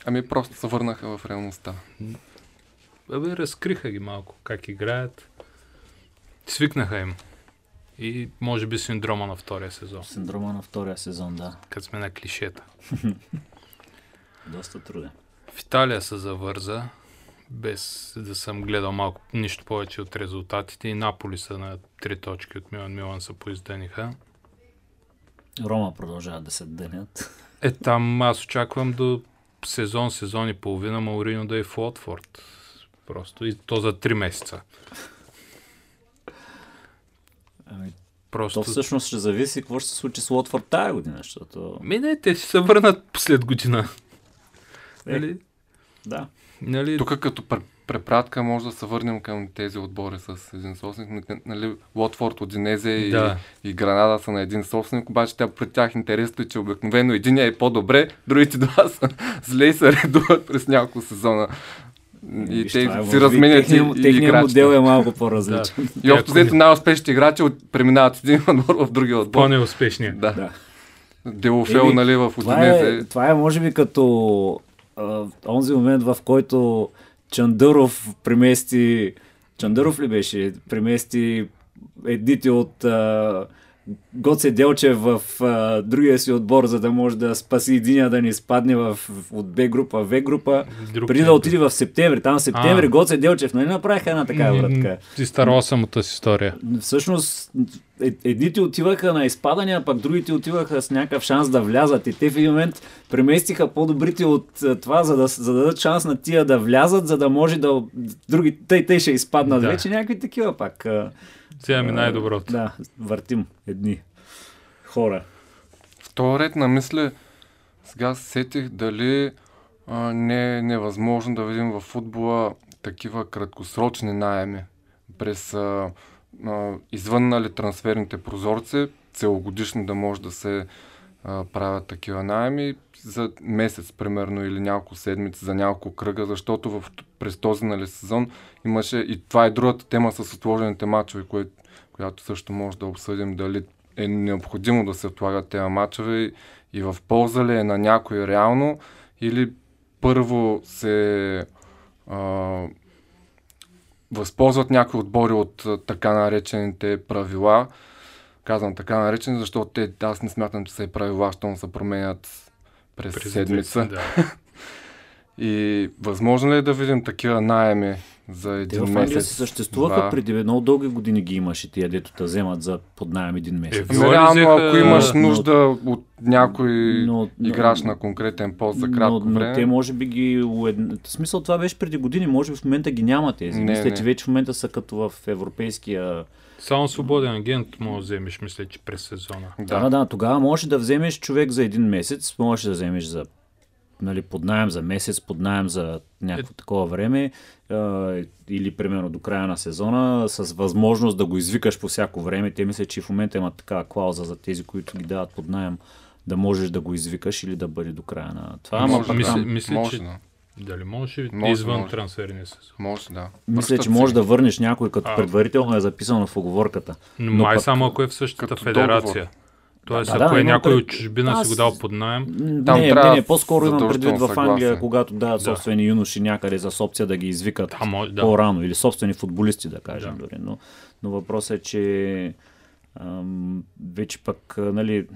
Ами просто се върнаха в реалността. Абе, разкриха ги малко как играят. Свикнаха им. И може би синдрома на втория сезон. Синдрома на втория сезон, да. Като сме на клишета. Доста труден. В Италия се завърза, без да съм гледал малко нищо повече от резултатите. И Наполи са на три точки от Милан. Милан се поиздениха. Рома продължават да се денят. Е, там аз очаквам до сезон, сезон и половина Маурино да е в Уотфорд. Просто. И то за три месеца. Ами, Просто... То всъщност ще зависи какво ще се случи с Лотфорд тази година, защото... Ми не, те ще се върнат след година. Е, нали? Да. Нали... Тук като препратка може да се върнем към тези отбори с един собственик. Нали, Лотфорд, Одинезе и, да. и Гранада са на един собственик, обаче тя пред тях интересно е, че обикновено единия е по-добре, другите два са зле и се редуват през няколко сезона. И Виж, те е, си разменят техния, и, техния модел е малко по-различен. Да. И общо взето най-успешните играчи от, преминават един отбор в другия отбор. По-неуспешния. Да. да. Делофел, нали, в това е, това е, може би, като онзи момент, в който Чандъров премести Чандъров ли беше? Премести едните от а, Гоце Делчев в а, другия си отбор, за да може да спаси единия да не изпадне в, от Б група в В група, Друг преди да отиде в септември. Там в септември а. Гоце Делчев, нали направиха една такава вратка? Ти стара самата си история. Всъщност, е, едните отиваха на изпадания, пък другите отиваха с някакъв шанс да влязат. И те в един момент преместиха по-добрите от това, за да, за да дадат шанс на тия да влязат, за да може да други, те, те ще изпаднат да. вече някакви такива пак. Ми най-доброто. Да, въртим едни хора. В този ред на мисля, сега сетих дали а, не е невъзможно да видим в футбола такива краткосрочни найеми през а, а, извън нали, трансферните прозорци, целогодишно да може да се а, правят такива найеми за месец, примерно, или няколко седмици, за няколко кръга, защото в, през този нали, сезон имаше и това е другата тема с отложените матчове, кое, която също може да обсъдим дали е необходимо да се отлагат тези матчове и, и в полза ли е на някой реално или първо се а, възползват някои отбори от така наречените правила. Казвам така наречени, защото те, аз не смятам, че са и правила, щом се променят през, през седмица. Да. и възможно ли е да видим такива найеми за един Те в Англия си съществуваха два. преди много дълги години ги имаше тия, дето те вземат за под найем един месец. Е, реално, ако имаш нужда но, от някой но, играч на конкретен пост за кратко но, време. Но те може би ги... В смисъл това беше преди години, може би в момента ги няма тези. Не, мисля, не. че вече в момента са като в европейския... Само свободен агент може да вземеш, мисля, че през сезона. Да, да, да. Тогава можеш да вземеш човек за един месец, можеш да вземеш за нали, под найем за месец, под найем за някакво е... такова време а, или примерно до края на сезона с възможност да го извикаш по всяко време. Те мисля, че в момента имат такава клауза за тези, които ги дават под найем да можеш да го извикаш или да бъде до края на това. Може, мисля, мисля, може, че... Да. Дали може, може извън може. трансферния сезон? Може, да. Мисля, че може да върнеш някой, като а, предварително е записано в оговорката. Но, но май пък... само ако е в същата федерация. Договор. Тоест, да, ако да, е някой от чужбина аз... си го дал под найем. Там не, не, не, по-скоро имам предвид в Англия, когато дават да. собствени юноши някъде за опция да ги извикат да, може, да. по-рано или собствени футболисти, да кажем да. дори. Но, но въпросът е, че ам, вече пък, нали,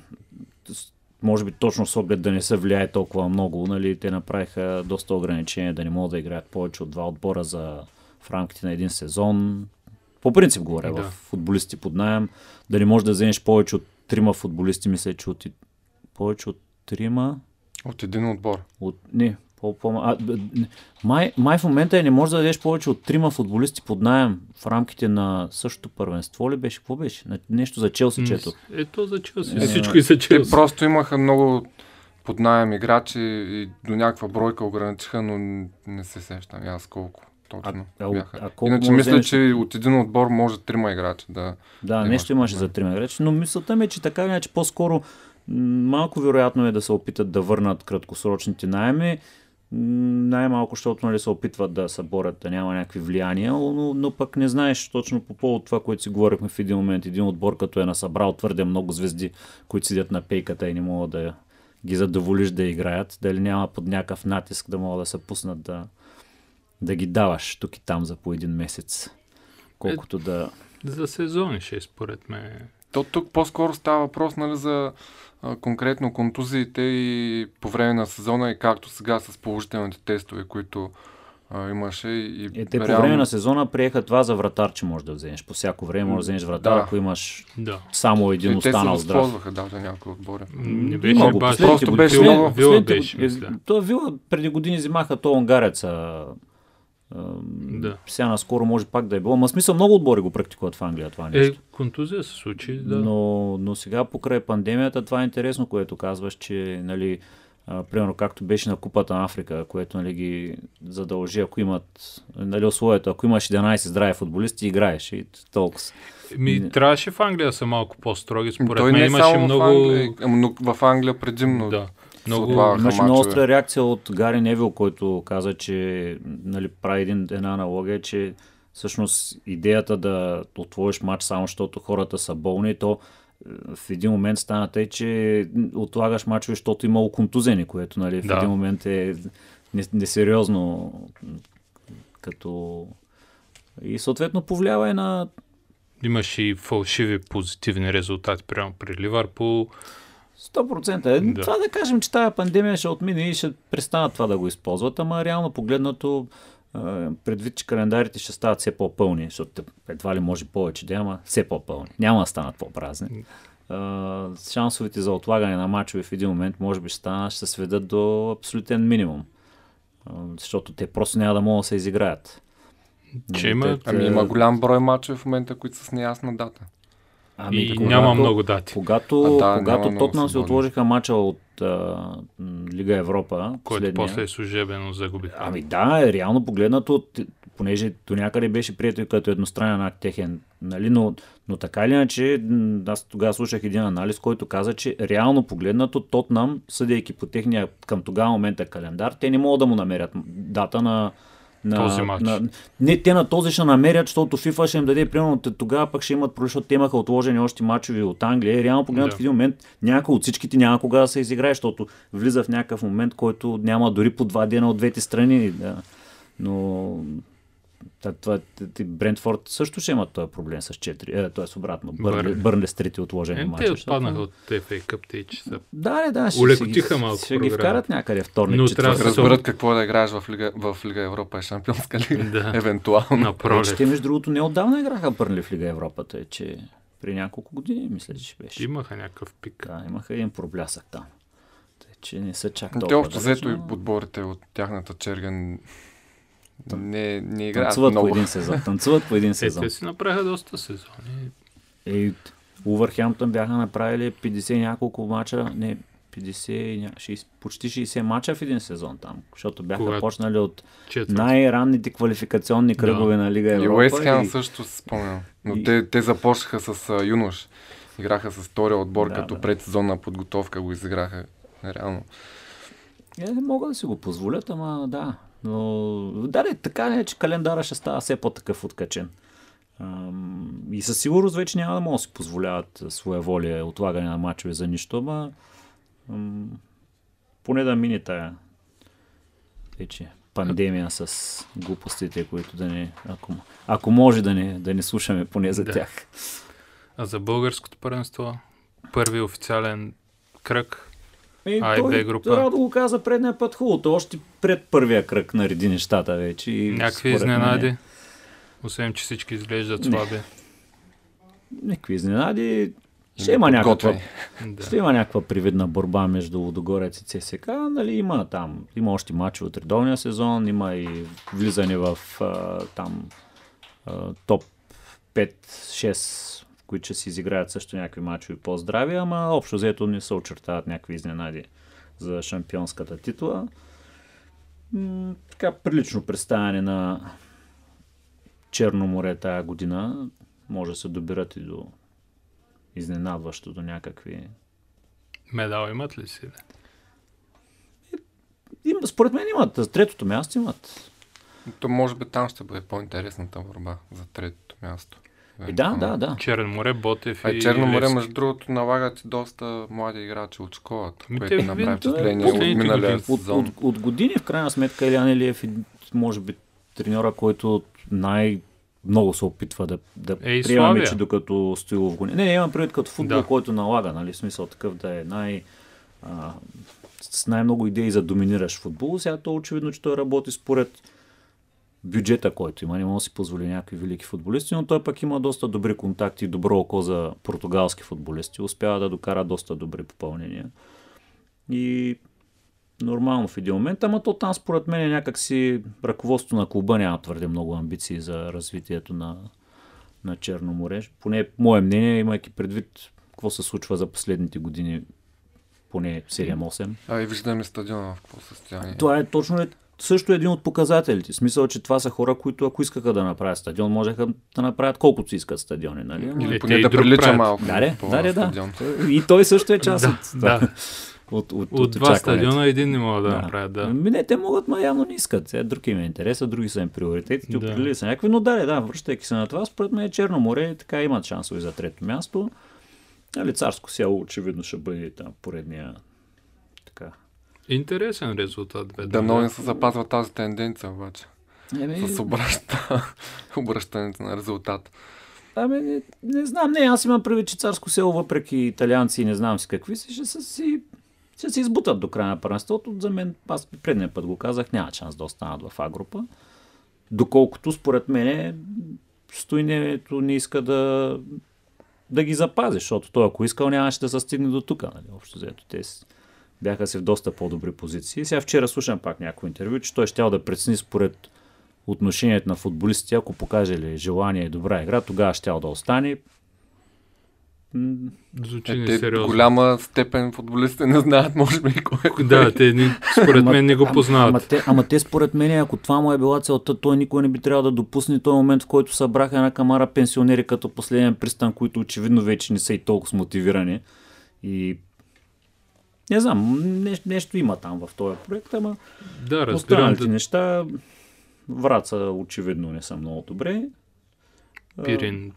може би точно с оглед да не се влияе толкова много, нали, те направиха доста ограничения да не могат да играят повече от два отбора за в рамките на един сезон. По принцип говоря, да. в футболисти под найем, да не можеш да вземеш повече от трима футболисти, мисля, че от повече от трима. От един отбор. От, не, по, по, а, май, май в момента е, не можеш да дадеш повече от трима футболисти под найем в рамките на същото първенство ли беше? Какво беше? Нещо за Челси чето. Ето за Челси. Е, Всичко и за Челси. Те просто имаха много под найем играчи и до някаква бройка ограничиха, но не се сещам аз колко точно а, бяха. А, а Иначе мисля, вземеш... че от един отбор може трима играчи да. Да, нещо имаше за трима играчи, но мисълта ми е, че така иначе по-скоро малко вероятно е да се опитат да върнат краткосрочните найеми. Най-малко, защото нали, се опитват да съборят, да няма някакви влияния, но, но пък не знаеш точно по повод това, което си говорихме в един момент. Един отбор, като е насъбрал твърде много звезди, които седят на пейката и не могат да ги задоволиш да играят, дали няма под някакъв натиск да могат да се пуснат да, да ги даваш тук и там за по един месец. Колкото е, да... За сезони ще е според мен. То тук по-скоро става въпрос нали, за а, конкретно контузиите и по време на сезона и както сега с положителните тестове, които а, имаше. И, е, те реално... по време на сезона приеха това за вратар, че можеш да вземеш. По всяко време можеш да вземеш вратар, да. ако имаш да. само един и останал здрав. Те се възползваха, да, за някои отбори. Не беше много, баш, просто беше много. Вила беше. То Вила преди години взимаха то унгареца да. Сега наскоро може пак да е било. Ма смисъл много отбори го практикуват в Англия това е, нещо. Е, контузия се случи, да. Но, но сега покрай пандемията това е интересно, което казваш, че нали, а, примерно както беше на Купата на Африка, което нали, ги задължи, ако имат нали, условието, ако имаш 11 здрави футболисти, играеш и толкова. Ми, трябваше в Англия са малко по-строги, според Той мен не имаше много... В Англия, но в Англия предимно. Да. Много, имаше много остра реакция от Гари Невил, който каза, че нали, прави един, една аналогия, че всъщност идеята да отвориш матч само защото хората са болни, то е, в един момент стана тъй, че отлагаш мачове, защото имало контузени, което нали, в да. един момент е несериозно като... И съответно повлиява и на... Имаш и фалшиви позитивни резултати, прямо при Ливърпул. 100%. Е, да. Това да кажем, че тази пандемия ще отмине и ще престанат това да го използват, ама реално погледнато предвид, че календарите ще стават все по-пълни, защото едва ли може повече да има, все по-пълни. Няма да станат по-празни. шансовете за отлагане на мачове в един момент може би ще, станат, ще се сведат до абсолютен минимум. защото те просто няма да могат да се изиграят. Че има... Ами има голям брой мачове в момента, които са с неясна дата. Ами, и когато, няма много дати. Когато, а, да, когато Тотнам се отложиха мача от а, Лига Европа. Който после е служебено загубиха. Ами да, реално погледнато, понеже до някъде беше прието и като едностранен акт техен, нали, но, но така или иначе, аз тогава слушах един анализ, който каза, че реално погледнато Тотнам, съдейки по техния към тогава момента календар, те не могат да му намерят дата на, на, този матч. На, не, те на този ще намерят, защото FIFA ще им даде, примерно тогава пък ще имат, защото те имаха отложени още мачове от Англия. И реално погледнато Да. в един момент някой от всичките няма кога да се изиграе, защото влиза в някакъв момент, който няма дори по два дена от двете страни. Да. Но Брентфорд също ще имат този проблем с 4, е, т.е. обратно. Бърнли, с трети отложени Е, мача. те отпаднаха от FA Cup, те, че са Да, не, да, ще, Улекотиха ги- малко ще ги програмата. вкарат някъде вторник, Но трябва да се- Разберат какво е да играеш в Лига, в Лига Европа и Шампионска лига. Да. Евентуално. на пролет. те, между другото, неотдавна играха Бърнли в Лига Европа, тъй че при няколко години, мисля, че беше. Имаха някакъв пик. Да, имаха един проблясък там. Тъй, че не са чак Те толкова. общо взето и отборите от тяхната черга не, не играят Танцуват по много. един сезон. Танцуват по един Е, сезон. те си направиха доста сезони. И Увърхемптън бяха направили 50 и няколко мача, не, 50, и ня- 60, почти 60 мача в един сезон там, защото бяха Когато- почнали от Четвърт. най-ранните квалификационни кръгове на Лига И Европа. Уест Хем и- също се спомням. Но и- те, те започнаха с а, юнош. Играха с втория отбор, Да, като да. предсезонна подготовка го изиграха. Реално. Е, не могат да си го позволят, ама да. Но да, не, така не е, че календара ще става все по-такъв откачен. И със сигурност вече няма да могат да си позволяват своеволие, отлагане на мачове за нищо, ама ам, поне да мине тая вече пандемия с глупостите, които да не, ако, ако може да не, да не слушаме поне за Да. тях. А за българското първенство, първи официален кръг. И А, и той, Б група. Радо го каза предния път хубавото, още пред първия кръг нареди нещата вече. И Някакви мен- изненади. Освен, че всички изглеждат слаби. Някакви изненади. Ще има, някаква. Да. ще има някаква привидна борба между Лудогорец и ЦСК. Нали, има там, има още мачове от редовния сезон, има и влизане в а, там а, топ 5-6, в които ще си изиграят също някакви мачове по-здрави, ама общо взето не се очертават някакви изненади за шампионската титла. М, така прилично представяне на Черно море тая година. Може да се добират и до изненадващо до някакви... Медал имат ли си? бе? Им, според мен имат. За третото място имат. То може би там ще бъде по-интересната борба за третото място. И да, да, да. Черно море, Ботев А и Черно море, Левски. между другото, налагат и доста млади играчи от школата, Ами което направи впечатление от миналия години. От, сезон. от, от години, в крайна сметка, Илян Илиев е, може би, треньора, който най- много се опитва да, да Е, приемаме, че докато Стоилов го... Не, не, имам предвид като футбол, Да. който налага, нали, в смисъл такъв да е най... А, с най-много идеи за доминиращ футбол. Сега то очевидно, че той работи според бюджета, който има. Не може да си позволи някакви велики футболисти, но той пък има доста добри контакти добро око за португалски футболисти. Успява да докара доста добри попълнения. И нормално в един момент, ама то там според мен някакси ръководството на клуба няма твърде много амбиции за развитието на, на Черно море. Поне мое мнение, имайки предвид какво се случва за последните години, поне 7-8. А и виждаме стадиона в какво състояние. Това е точно е също един от показателите. В Смисъл, че това са хора, които ако искаха да направят стадион, можеха да направят колкото си искат стадиони, нали? Или поне да прилича малко. Да, де, по да, да. И той също е част Да, от, да. от, от, От два очакването. стадиона един не могат да, направят, да. Ами не, те могат, но явно не искат. Сега друг им е интереса, други са им приоритетите, Да. определили са някакви, но да, да, връщайки се на това, според мен Черно море така имат шансове за трето място. Нали, царско село очевидно ще бъде там поредния. Интересен резултат. Бе, Дано не се запазва тази тенденция обаче. Еми, С обръща, обръщането на резултат. ами, не, не, знам, не, аз имам прави, че царско село, въпреки италианци и не знам си какви си, ще са си ще се избутат до края на първенството. За мен, аз предния път го казах, няма шанс да останат в А група. Доколкото, според мен, стойнението не иска да, да ги запази, защото той, ако искал, нямаше да се стигне до тук. Нали? Общо взето, те с- бяха си в доста по-добри позиции. Сега вчера слушам пак някакво интервю, че той ще да прецени според отношението на футболистите, ако покаже ли желание и добра игра, тогава ще да остане. Звучи Е, те голяма степен футболистите не знаят, може би, кой е. Да, те ни, според Ама- мен не го ама- познават. Ама, те, ама те според мен, ако това му е била целта, той никой не би трябвало да допусне този момент, в който събраха една камара пенсионери като последен пристан, които очевидно вече не са и толкова мотивирани. И не знам, нещо, нещо има там в този проект, ама Да, останалите Да, неща Враца очевидно не са много добре. Пирин.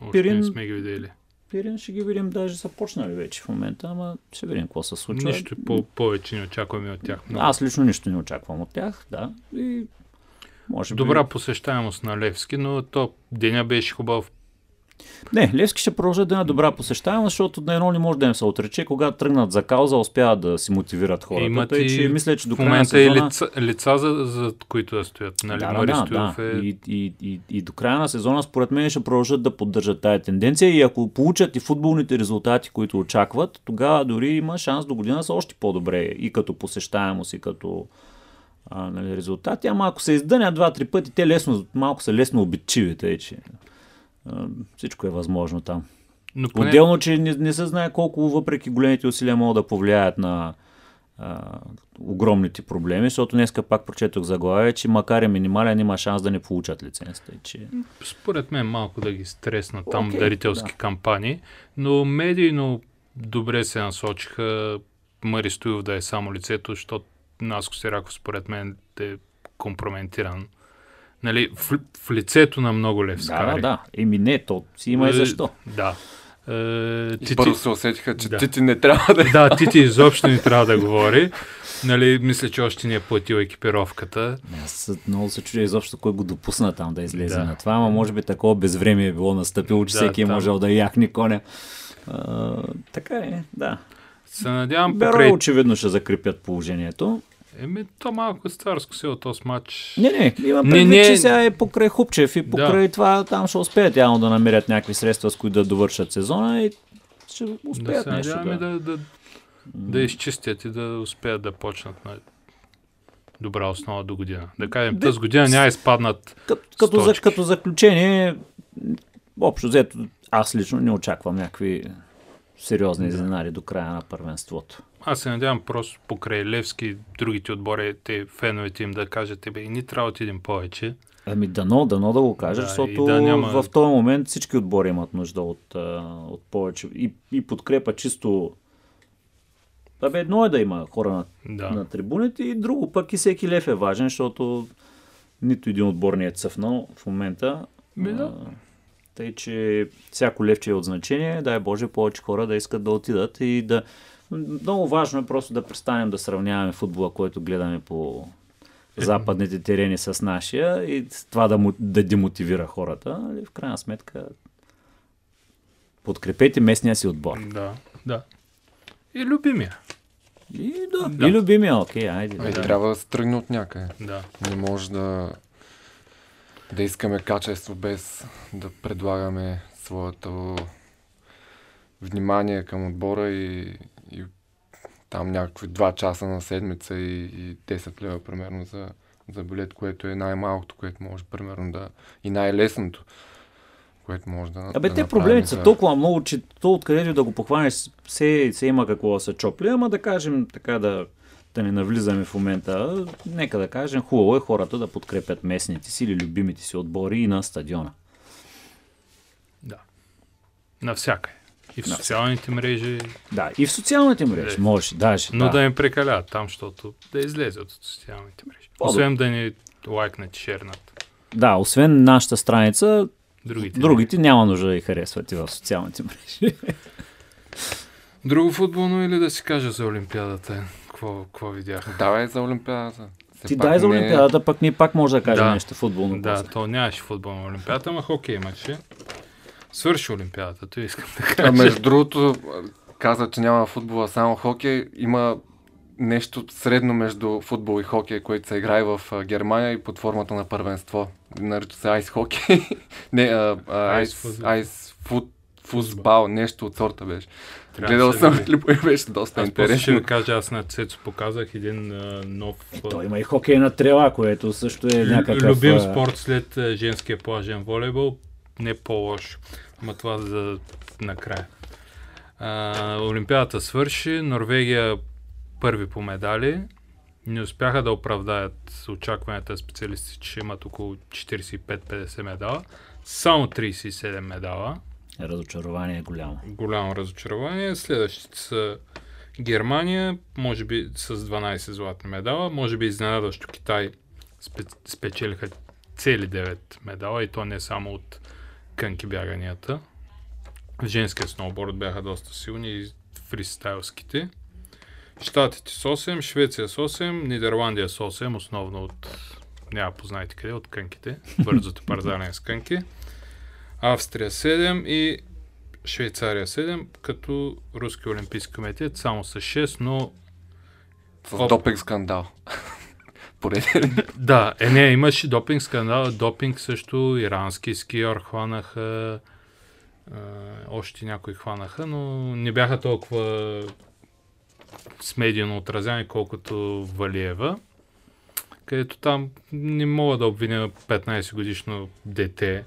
Още Пирин- не сме ги видели. Пирин ще ги видим, даже са почнали вече в момента, ама ще видим какво се случва. Нищо по- повече не очакваме от тях. Много. Аз лично нищо не очаквам от тях, да. И може би... Добра посещаемост на Левски, но то деня беше хубав. Не, Левски ще продължат да има добра посещаемост, защото на едно не може да им се отрече. Когато тръгнат за кауза, успяват да си мотивират хората. Имат Тъй, че мисля, че до края на момента и сезона... лица, лица за, за които да стоят. Нали? Да, Мари да, да, е... И, и, и, и до края на сезона, според мен, ще продължат да поддържат тая тенденция и ако получат и футболните резултати, които очакват, тогава дори има шанс до година са още по-добре и като посещаемост, и като а, нали, резултати. Ама ако се издънят два-три пъти, те лесно, малко са лесно обидчиви, тъй че всичко е възможно там. Но поне, Отделно, че не, не се знае колко въпреки големите усилия могат да повлияят на а, огромните проблеми, защото днеска пак прочетох заглавие, че макар и минимален има шанс да не получат лиценз. Тъй, че... според мен малко да ги стреснат там Окей, дарителски да. кампании, но медийно добре се насочиха Мари Стоилов да е само лицето, защото Наско Сираков според мен е компрометиран. Нали, в, в лицето на много Да, левскари. да, да. Еми не, то си има и Е, защо. Да. Е, И Тити, първо се усетиха, че Да. Тити не трябва да е. да, Тити изобщо не трябва да говори. Нали, мисля, че още не е платил екипировката. Аз много се чудя изобщо кой го допусна там да излезе Да. на това, ама може би такова безвремие е било настъпило, че Да, всеки е там. можел да яхне коня. А, така е, да. Се надявам Беро покрай... очевидно ще закрепят положението. Еми, то малко е царско от този матч. Не, не, има Не, предвид, не. че сега е покрай Хупчев и покрай това там ще успеят явно да намерят някакви средства, с които да довършат сезона и ще Да успеят се нещо. Да. да, да, да изчистят и да успеят да почнат на добра основа до година. Да кажем, тази година няма изпаднат. Като, като, за, като заключение, общо взето, аз лично не очаквам някакви сериозни изненади до края на първенството. Аз се надявам просто покрай Левски, другите отбори, те феновете им да кажат, бе, и ни трябва да отидем повече. Ами дано, дано да го кажа, Да, защото да няма- в този момент всички отбори имат нужда от, от повече и, и подкрепа чисто Абе, едно е да има хора на, Да. на трибуните и друго пък и всеки лев е важен, защото нито един отбор не е цъфнал в момента. Ми да. Тъй, че всяко левче е от значение, дай Боже повече хора да искат да отидат и да... Много важно е просто да престанем да сравняваме футбола, който гледаме по западните терени с нашия и с това да, му, да демотивира хората. Нали, В крайна сметка подкрепете местния си отбор. Да, да. И любимия. И, да, Да. и любимия, окей, айде. Ай, Да. трябва да се тръгне от някъде. Да. Не може да, да искаме качество без да предлагаме своето внимание към отбора и, и там някакви 2 часа на седмица и, и 10 лева примерно за, за билет, което е най-малкото, което може примерно да... и най-лесното, което може да Абе, да те проблемите са толкова много, че то откъдето да го похванеш, все, все има какво да се чопли, ама да кажем така да, да не навлизаме в момента, нека да кажем, хубаво е хората да подкрепят местните си или любимите си отбори и на стадиона. Да. Навсякъде. И в социалните мрежи, Да, и в социалните мрежи, Да. може, даже. но да. да, им прекаляват там, защото да излезе от социалните мрежи. По-добре. Освен да ни лайкнат шернат. да, освен нашата страница, Другите. другите няма нужда да ги харесват и в социалните мрежи. Друго футболно или да си кажа за Олимпиадата? Какво, какво видях? Давай за Олимпиадата. Все Ти дай за не е- пък ние пак може да кажем Да. нещо футболно. Да, после. то нямаше футбол на Олимпиадата, ама хокей имаше. Свърши Олимпиадата, то искам да А кажа. между другото, каза, че няма футбола, само хокей. Има нещо средно между футбол и хокей, което се играе в а, Германия и под формата на първенство. Нарича се айс хокей. Не, а, а, айс, футбол. айс фут, футбал, нещо от сорта беше. Трябваше Гледал да съм видя. клипа и беше доста Аз после ще интересно. ви кажа, аз на Цецо показах един а, нов а, То има и хокей на трела, което също е някакъв... любим спорт след а, женския плажен волейбол. не по-лошо. Ама това за накрая. А, Олимпиадата свърши, Норвегия първи по медали. Не успяха да оправдаят очакванията специалисти, че имат около 45-50 медала. Само 37 медала. Разочарование е голямо. Голямо разочарование. Следващите са Германия, може би с 12 златни медала. Може би изненадващо Китай спе- спечелиха цели 9 медала и то не само от кънки бяганията. В женския сноуборд бяха доста силни и фристайлските. Штатите с 8, Швеция с 8, Нидерландия с 8, основно от няма познайте къде, от кънките, бързото парзане с кънки. Австрия 7 и Швейцария 7, като Руски олимпийски комитет само с 6, но С Оп. допинг скандал. Пореден. Да, е не, имаше допинг скандал, допинг също, ирански скиор хванаха, а, още някои хванаха, но не бяха толкова с медийно отразяни, колкото Валиева, където там не мога да обвиня 15 годишно дете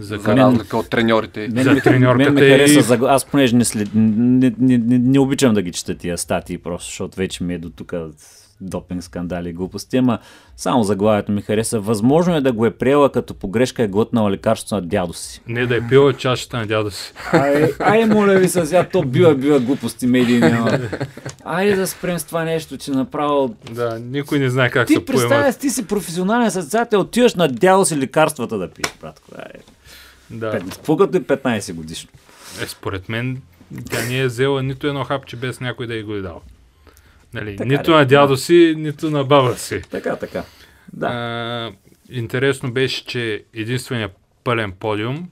за, За разлика от треньорите. Мен, За ми- треньорката мен и- хареса, за... аз понеже не, след... не, не, не, не обичам да ги чета тия статии, просто защото вече ми е до тук допинг, скандали и глупости, ама само заглавието ми хареса. Възможно е да го е приела като погрешка е глътнала лекарството на дядо си. Не да е пила чашата на дядо си. Ай, ай моля ви се, сега то бива, бива глупости медии няма. Айде да спрем с това нещо, че направо... Да, никой не знае как Ти се поема. представяш, ти си професионален състезател, отиваш на дядо си лекарствата да пиеш, братко. Ай, Да. пет- Какво като е 15 годишно? Е, според мен тя не е взела нито едно хапче без някой да й го е дал. Нали, Така нито ли? на дядо си, нито на баба си. Така, така. Да. А, интересно беше, че единственият пълен подиум,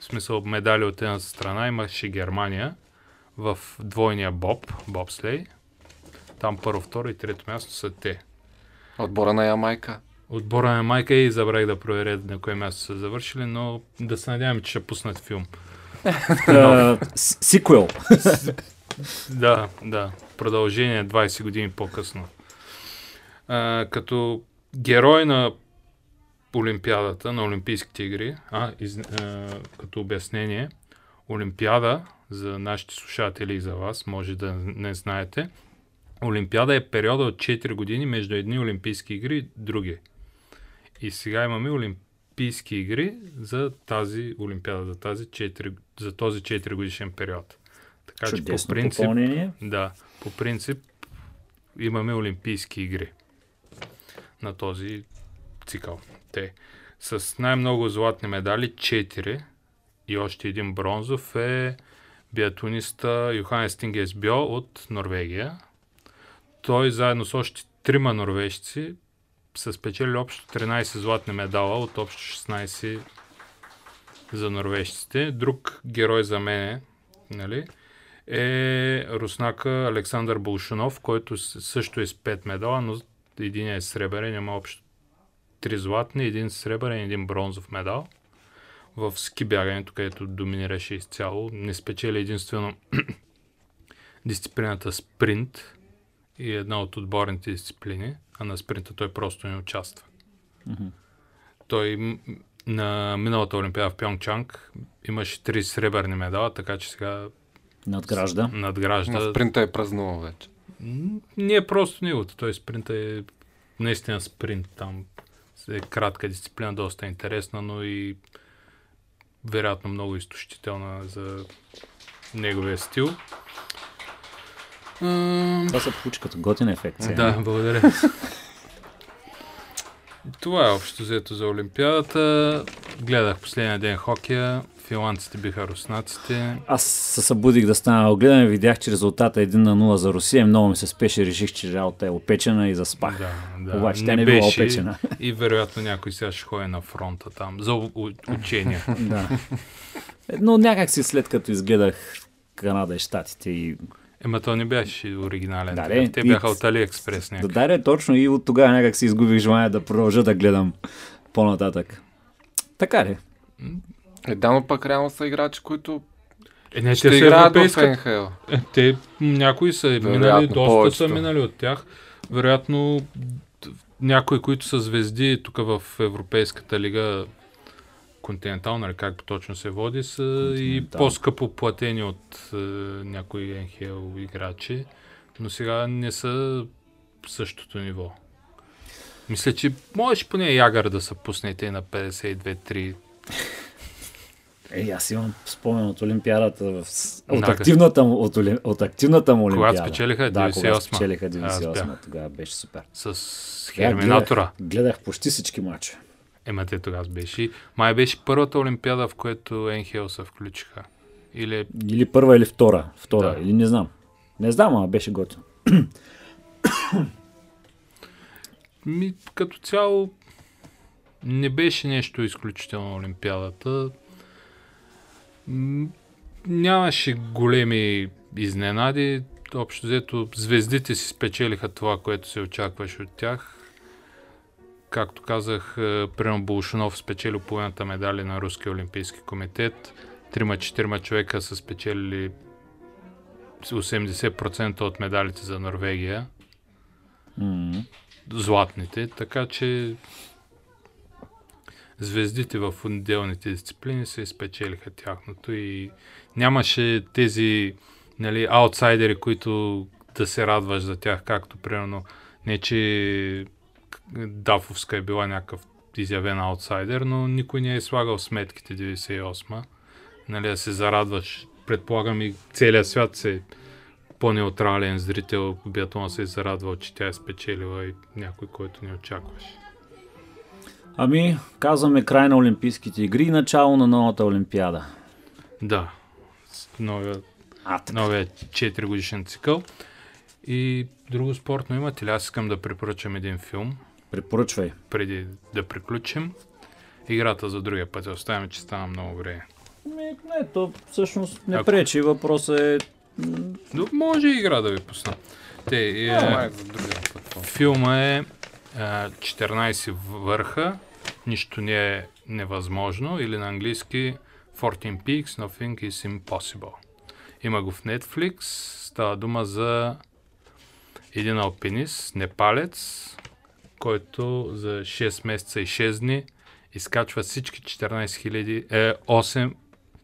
в смисъл медали от една страна, имаше Германия в двойния боб, бобслей. Там първо, второ и трето място са те. Отбора на Ямайка. Отбора на майка и забравих да проверя на кое място са завършили, но да се надяваме, че ще пуснат филм. Сиквел. Да, да. Продължение 20 години по-късно. А, като герой на Олимпиадата, на Олимпийските игри, а, из, а, като обяснение, Олимпиада, за нашите слушатели и за вас, може да не знаете, Олимпиада е периода от 4 години между едни Олимпийски игри и други. И сега имаме Олимпийски игри за тази Олимпиада, за, тази 4, за този 4 годишен период. Така че по Чудесно принцип попълнение. да, по принцип имаме Олимпийски игри на този цикъл. Те с най-много златни медали 4 и още един бронзов е биатлониста Йоханес Тингес Бьо от Норвегия. Той заедно с още трима норвежци са спечели общо 13 златни медала от общо 16 за норвежците. Друг герой за мен нали, е руснака Александър Болшунов, който също е с 5 медала, но един е сребърен, има общо 3 златни, един сребърен и един бронзов медал. В ски бягането, където доминираше изцяло, не спечели единствено дисциплината спринт и една от отборните дисциплини, а на спринта той просто не участва. Той м- на миналата олимпиада в Пьонгчанг имаше три сребърни медала, така че сега Надгражда. надгражда. На спринта е празнувал вече. Не е просто неговото. Той спринта е наистина спринт там. Е кратка дисциплина, доста интересна, но и вероятно много изтощителна за неговия стил. Това се получи като готин ефект. сега. да, благодаря. Това е общо взето за Олимпиадата. Гледах последния ден хокея. Финландците биха руснаците. Аз се събудих да стана да гледам и видях, че резултата е 1 на 0 за Русия. Много ми се спеше, реших, че работа е опечена и заспах. Да, да. Обаче тя не била беше опечена. И вероятно някой сега ще ходи на фронта там за у- у- учения. да. Но някак си след като изгледах Канада и Штатите и Ема то не беше оригинален. Да, такъв. де, Те и- бяха от Алиекспрес да някакви. даде точно и от тогава някак си изгубих желание да продължа да гледам по-нататък. Така ли? Е, да, но пък реално са играчи, които Е, не, ще те са играят в. НХЛ. Е, те, някои са минали, Вероятно, доста повечето. са минали от тях. Вероятно, някои, които са звезди тук в Европейската лига, Континентал, нали, как точно се води, са и по-скъпо платени от е, някои НХЛ играчи, но сега не са същото ниво. Мисля, че можеш поне Ягър да се пуснете на 52-3. Е, аз имам спомен от Олимпиадата, в... от, активната му, от, Оли... от активната му Когато Олимпиада. спечелиха да, когато 98-ма. спечелиха Аз 98 бях. тогава беше супер. с Херминатора. Гледах, гледах почти всички мачове. Ема те тогава беше. Май беше първата Олимпиада, в която НХЛ се включиха. Или Или първа, или втора. Втора, Да. или не знам. Не знам, ама беше готино. Ми, като цяло не беше нещо изключително Олимпиадата. Нямаше големи изненади. Общо взето звездите си спечелиха това, което се очакваше от тях. Както казах, е, примерно Болшунов спечели половината медали на Руския олимпийски комитет. Трима-четирима човека са спечелили 80% от медалите за Норвегия М. златните, така че звездите в отделните дисциплини се спечелиха тяхното и нямаше тези нали, аутсайдери, които да се радваш за тях, както примерно не, че Дафовска е била някакъв изявен аутсайдер, но никой не е слагал сметките 98-ма. Нали, да се зарадваш. Предполагам и целият свят се по-неутрален зрител по биатлона се е зарадвал, че тя е спечелила и някой, който не очакваш. Ами, казваме край на Олимпийските игри и начало на новата Олимпиада. Да, новия, А, така. новия 4 годишен цикъл. И друго спортно имате ли? Аз искам да препоръчам един филм, Препоръчвай. преди да приключим. Играта за другия път. Оставяме, че стана много време. Ми, не, то всъщност не Ако- пречи. Въпросът е... Но може и игра да ви пусна. Те, е, А, за другия път. Филма е а, 14 върха, нищо не е невъзможно, или на английски 14 Peaks, Nothing is Impossible. Има го в Netflix, става дума за един алпинист, непалец, който за 6 месеца и 6 дни изкачва всички 14 000, е, 8,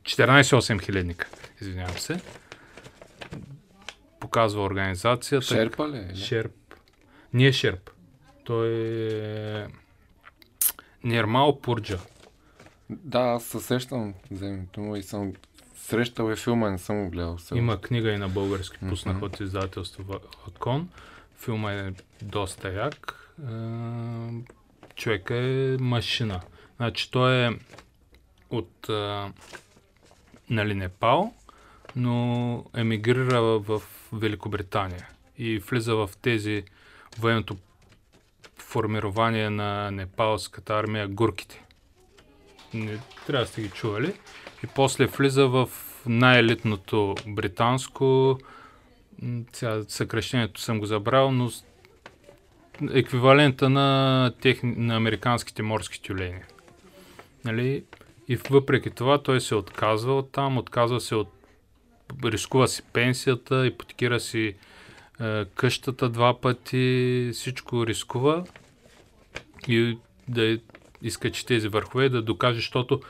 14-8 хилядника, извинявам се. Показва организацията. Шерпа ли? е? Шерп. Не е Шерп. Той е... Нермал Пурджа. Да, аз се сещам за името му и съм срещал и филма, не съм го гледал. Все Има книга и на български, пуснах от издателство Акон. Филма е доста як. Е, Човека е машина. Значи той е от е, нали, Непал, но емигрира в Великобритания и влиза в тези военното формирование на непалската армия Гурките. Не, трябва да сте ги чували. И после влиза в най-елитното британско, сега съкрещението съм го забрал, но еквивалента на, техни, на американските морски тюлени. Нали? И въпреки това той се отказва от там, отказва се от рискува си пенсията, ипотекира си е, къщата два пъти, всичко рискува и да иска, че тези върхове да докаже, защото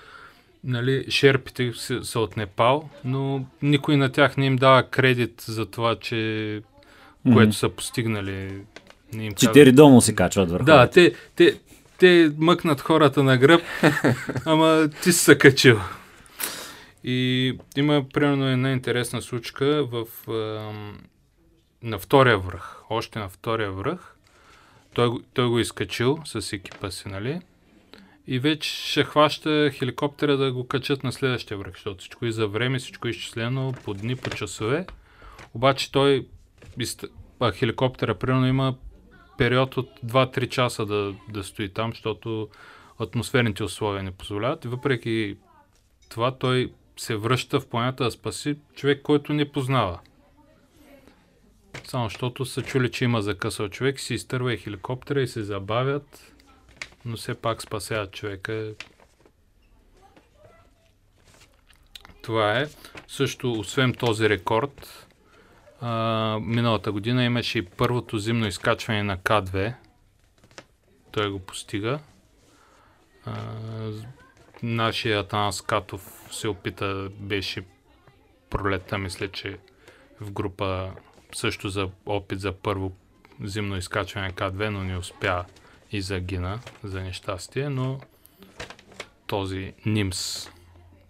нали, шерпите са, от Непал, но никой на тях не им дава кредит за това, че което са постигнали. Не им казва- Четири дома се качват върху. да, те, те, те мъкнат хората на гръб, ама ти си се качил. И има примерно една интересна случка в, ам, на втория връх, още на втория връх. Той, той го изкачил с екипа си, нали? И вече ще хваща хеликоптера да го качат на следващия връх, защото всичко и за време, всичко е изчислено по дни, по часове. Обаче той, а, хеликоптера, примерно има период от 2-3 часа да, да стои там, защото атмосферните условия не позволяват. И въпреки това той се връща в планета да спаси човек, който не познава. Само защото са чули, че има закъсал човек, си изтърва и хеликоптера и се забавят, но все пак спасяват човека. Това е. Също, освен този рекорд, а, миналата година имаше и първото зимно изкачване на К2. Той го постига. А, нашия Атанас Катов се опита, беше пролета, мисля, че в група също за опит за първо зимно изкачване К2, но не успя и загина за нещастие, но този Нимс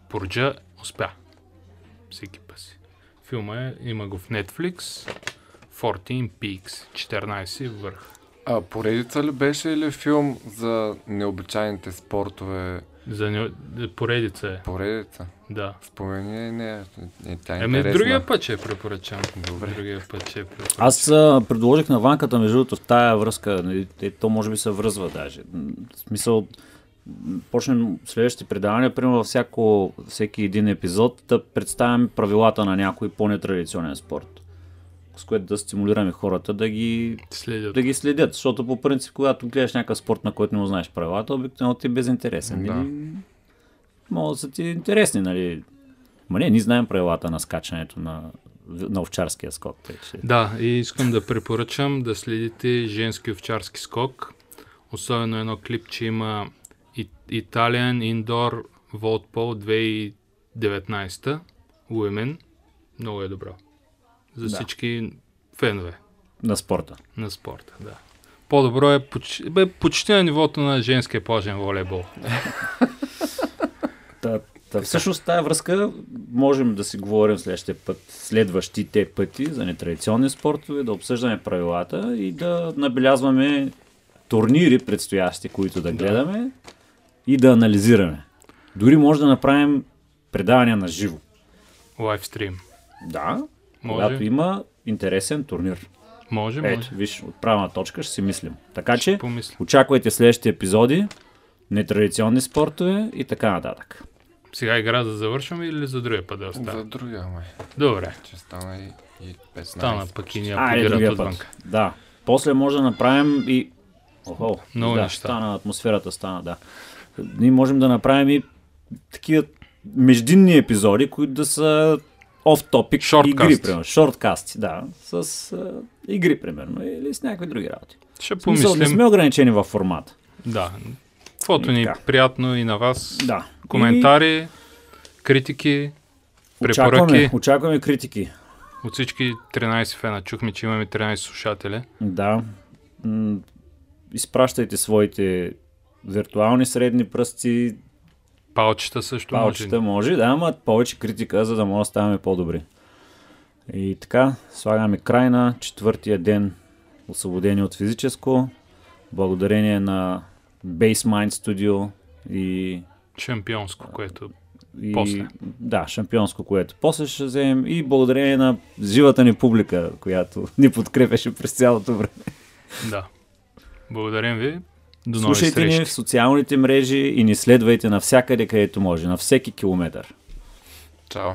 Пурджа успя. Всеки път си. Филма е, има го в Netflix. 14 Peaks, 14 върх. А поредица ли беше или филм за необичайните спортове? За не... поредица е. Поредица. Да. Спомени не, не, тя е Еми, другия път ще е препоръчам. Добре. Другия път ще е препоръчам. Аз а, предложих на ванката, между другото, в тая връзка, нали, е, то може би се връзва даже. В смисъл, почнем следващите предавания, примерно във всяко, всеки един епизод, да представим правилата на някой по-нетрадиционен спорт. С което да стимулираме хората да ги, Следят. да ги следят. Защото по принцип, когато гледаш някакъв спорт, на който не му знаеш правилата, обикновено ти е безинтересен. Да. Или, могат да са ти интересни, нали? Ма не, ние знаем правилата на скачането на, на овчарския скок. тъй че- Да, и искам да препоръчам да следите женски овчарски скок. Особено едно клипче има И- Italian Indoor Voltpole 2019 Women. Много е добро. За Да. всички фенове На спорта. на спорта. Да. По-добро е почти, бе, почти на нивото на женския плажен волейбол. Та, та, всъщност тази връзка можем да си говорим следващия път, следващите пъти за нетрадиционни спортове, да обсъждаме правилата и да набелязваме турнири предстоящи, които да гледаме и да анализираме. Дори може да направим предавания на живо. Лайвстрим. Да, Може. когато има интересен турнир. Може, може. Ето, виж, отправна точка ще си мислим. Така че, Помисля. очаквайте следващите епизоди, нетрадиционни спортове и така нататък. Сега игра да завършваме или за другия път да За остава? другия, май. Добре. Че стана и, и 15. Стана пък и другия отвън. път. Да. После може да направим и... Охо, Много да, неща. стана, атмосферата стана, да. Ние можем да направим и такива междинни епизоди, които да са Шорткасти. игри, примерно. Шорткасти, да. С а, игри, примерно. Или с някакви други работи. Ще В Смисъл, не помислим. сме ограничени във формата. Да. Каквото ни е приятно и на вас. Да. Коментари, критики, И препоръки очакваме, очакваме критики. от всички 13 фена. Чухме, че имаме 13 слушатели. Да. М, изпращайте своите виртуални средни пръсти, Палчета също Палчета може. може, да, ама повече критика, за да може да ставаме по-добри. И така, слагаме край на четвъртия ден, освободени от физическо, благодарение на Basemind Studio и, Шампионско, което и После. да, шампионско, което после ще вземем и благодарение на живата ни публика, която ни подкрепеше през цялото време. да. Благодарим ви. До нови Слушайте ни срещи. в социалните мрежи и ни следвайте навсякъде, където може, на всеки километър. Чао.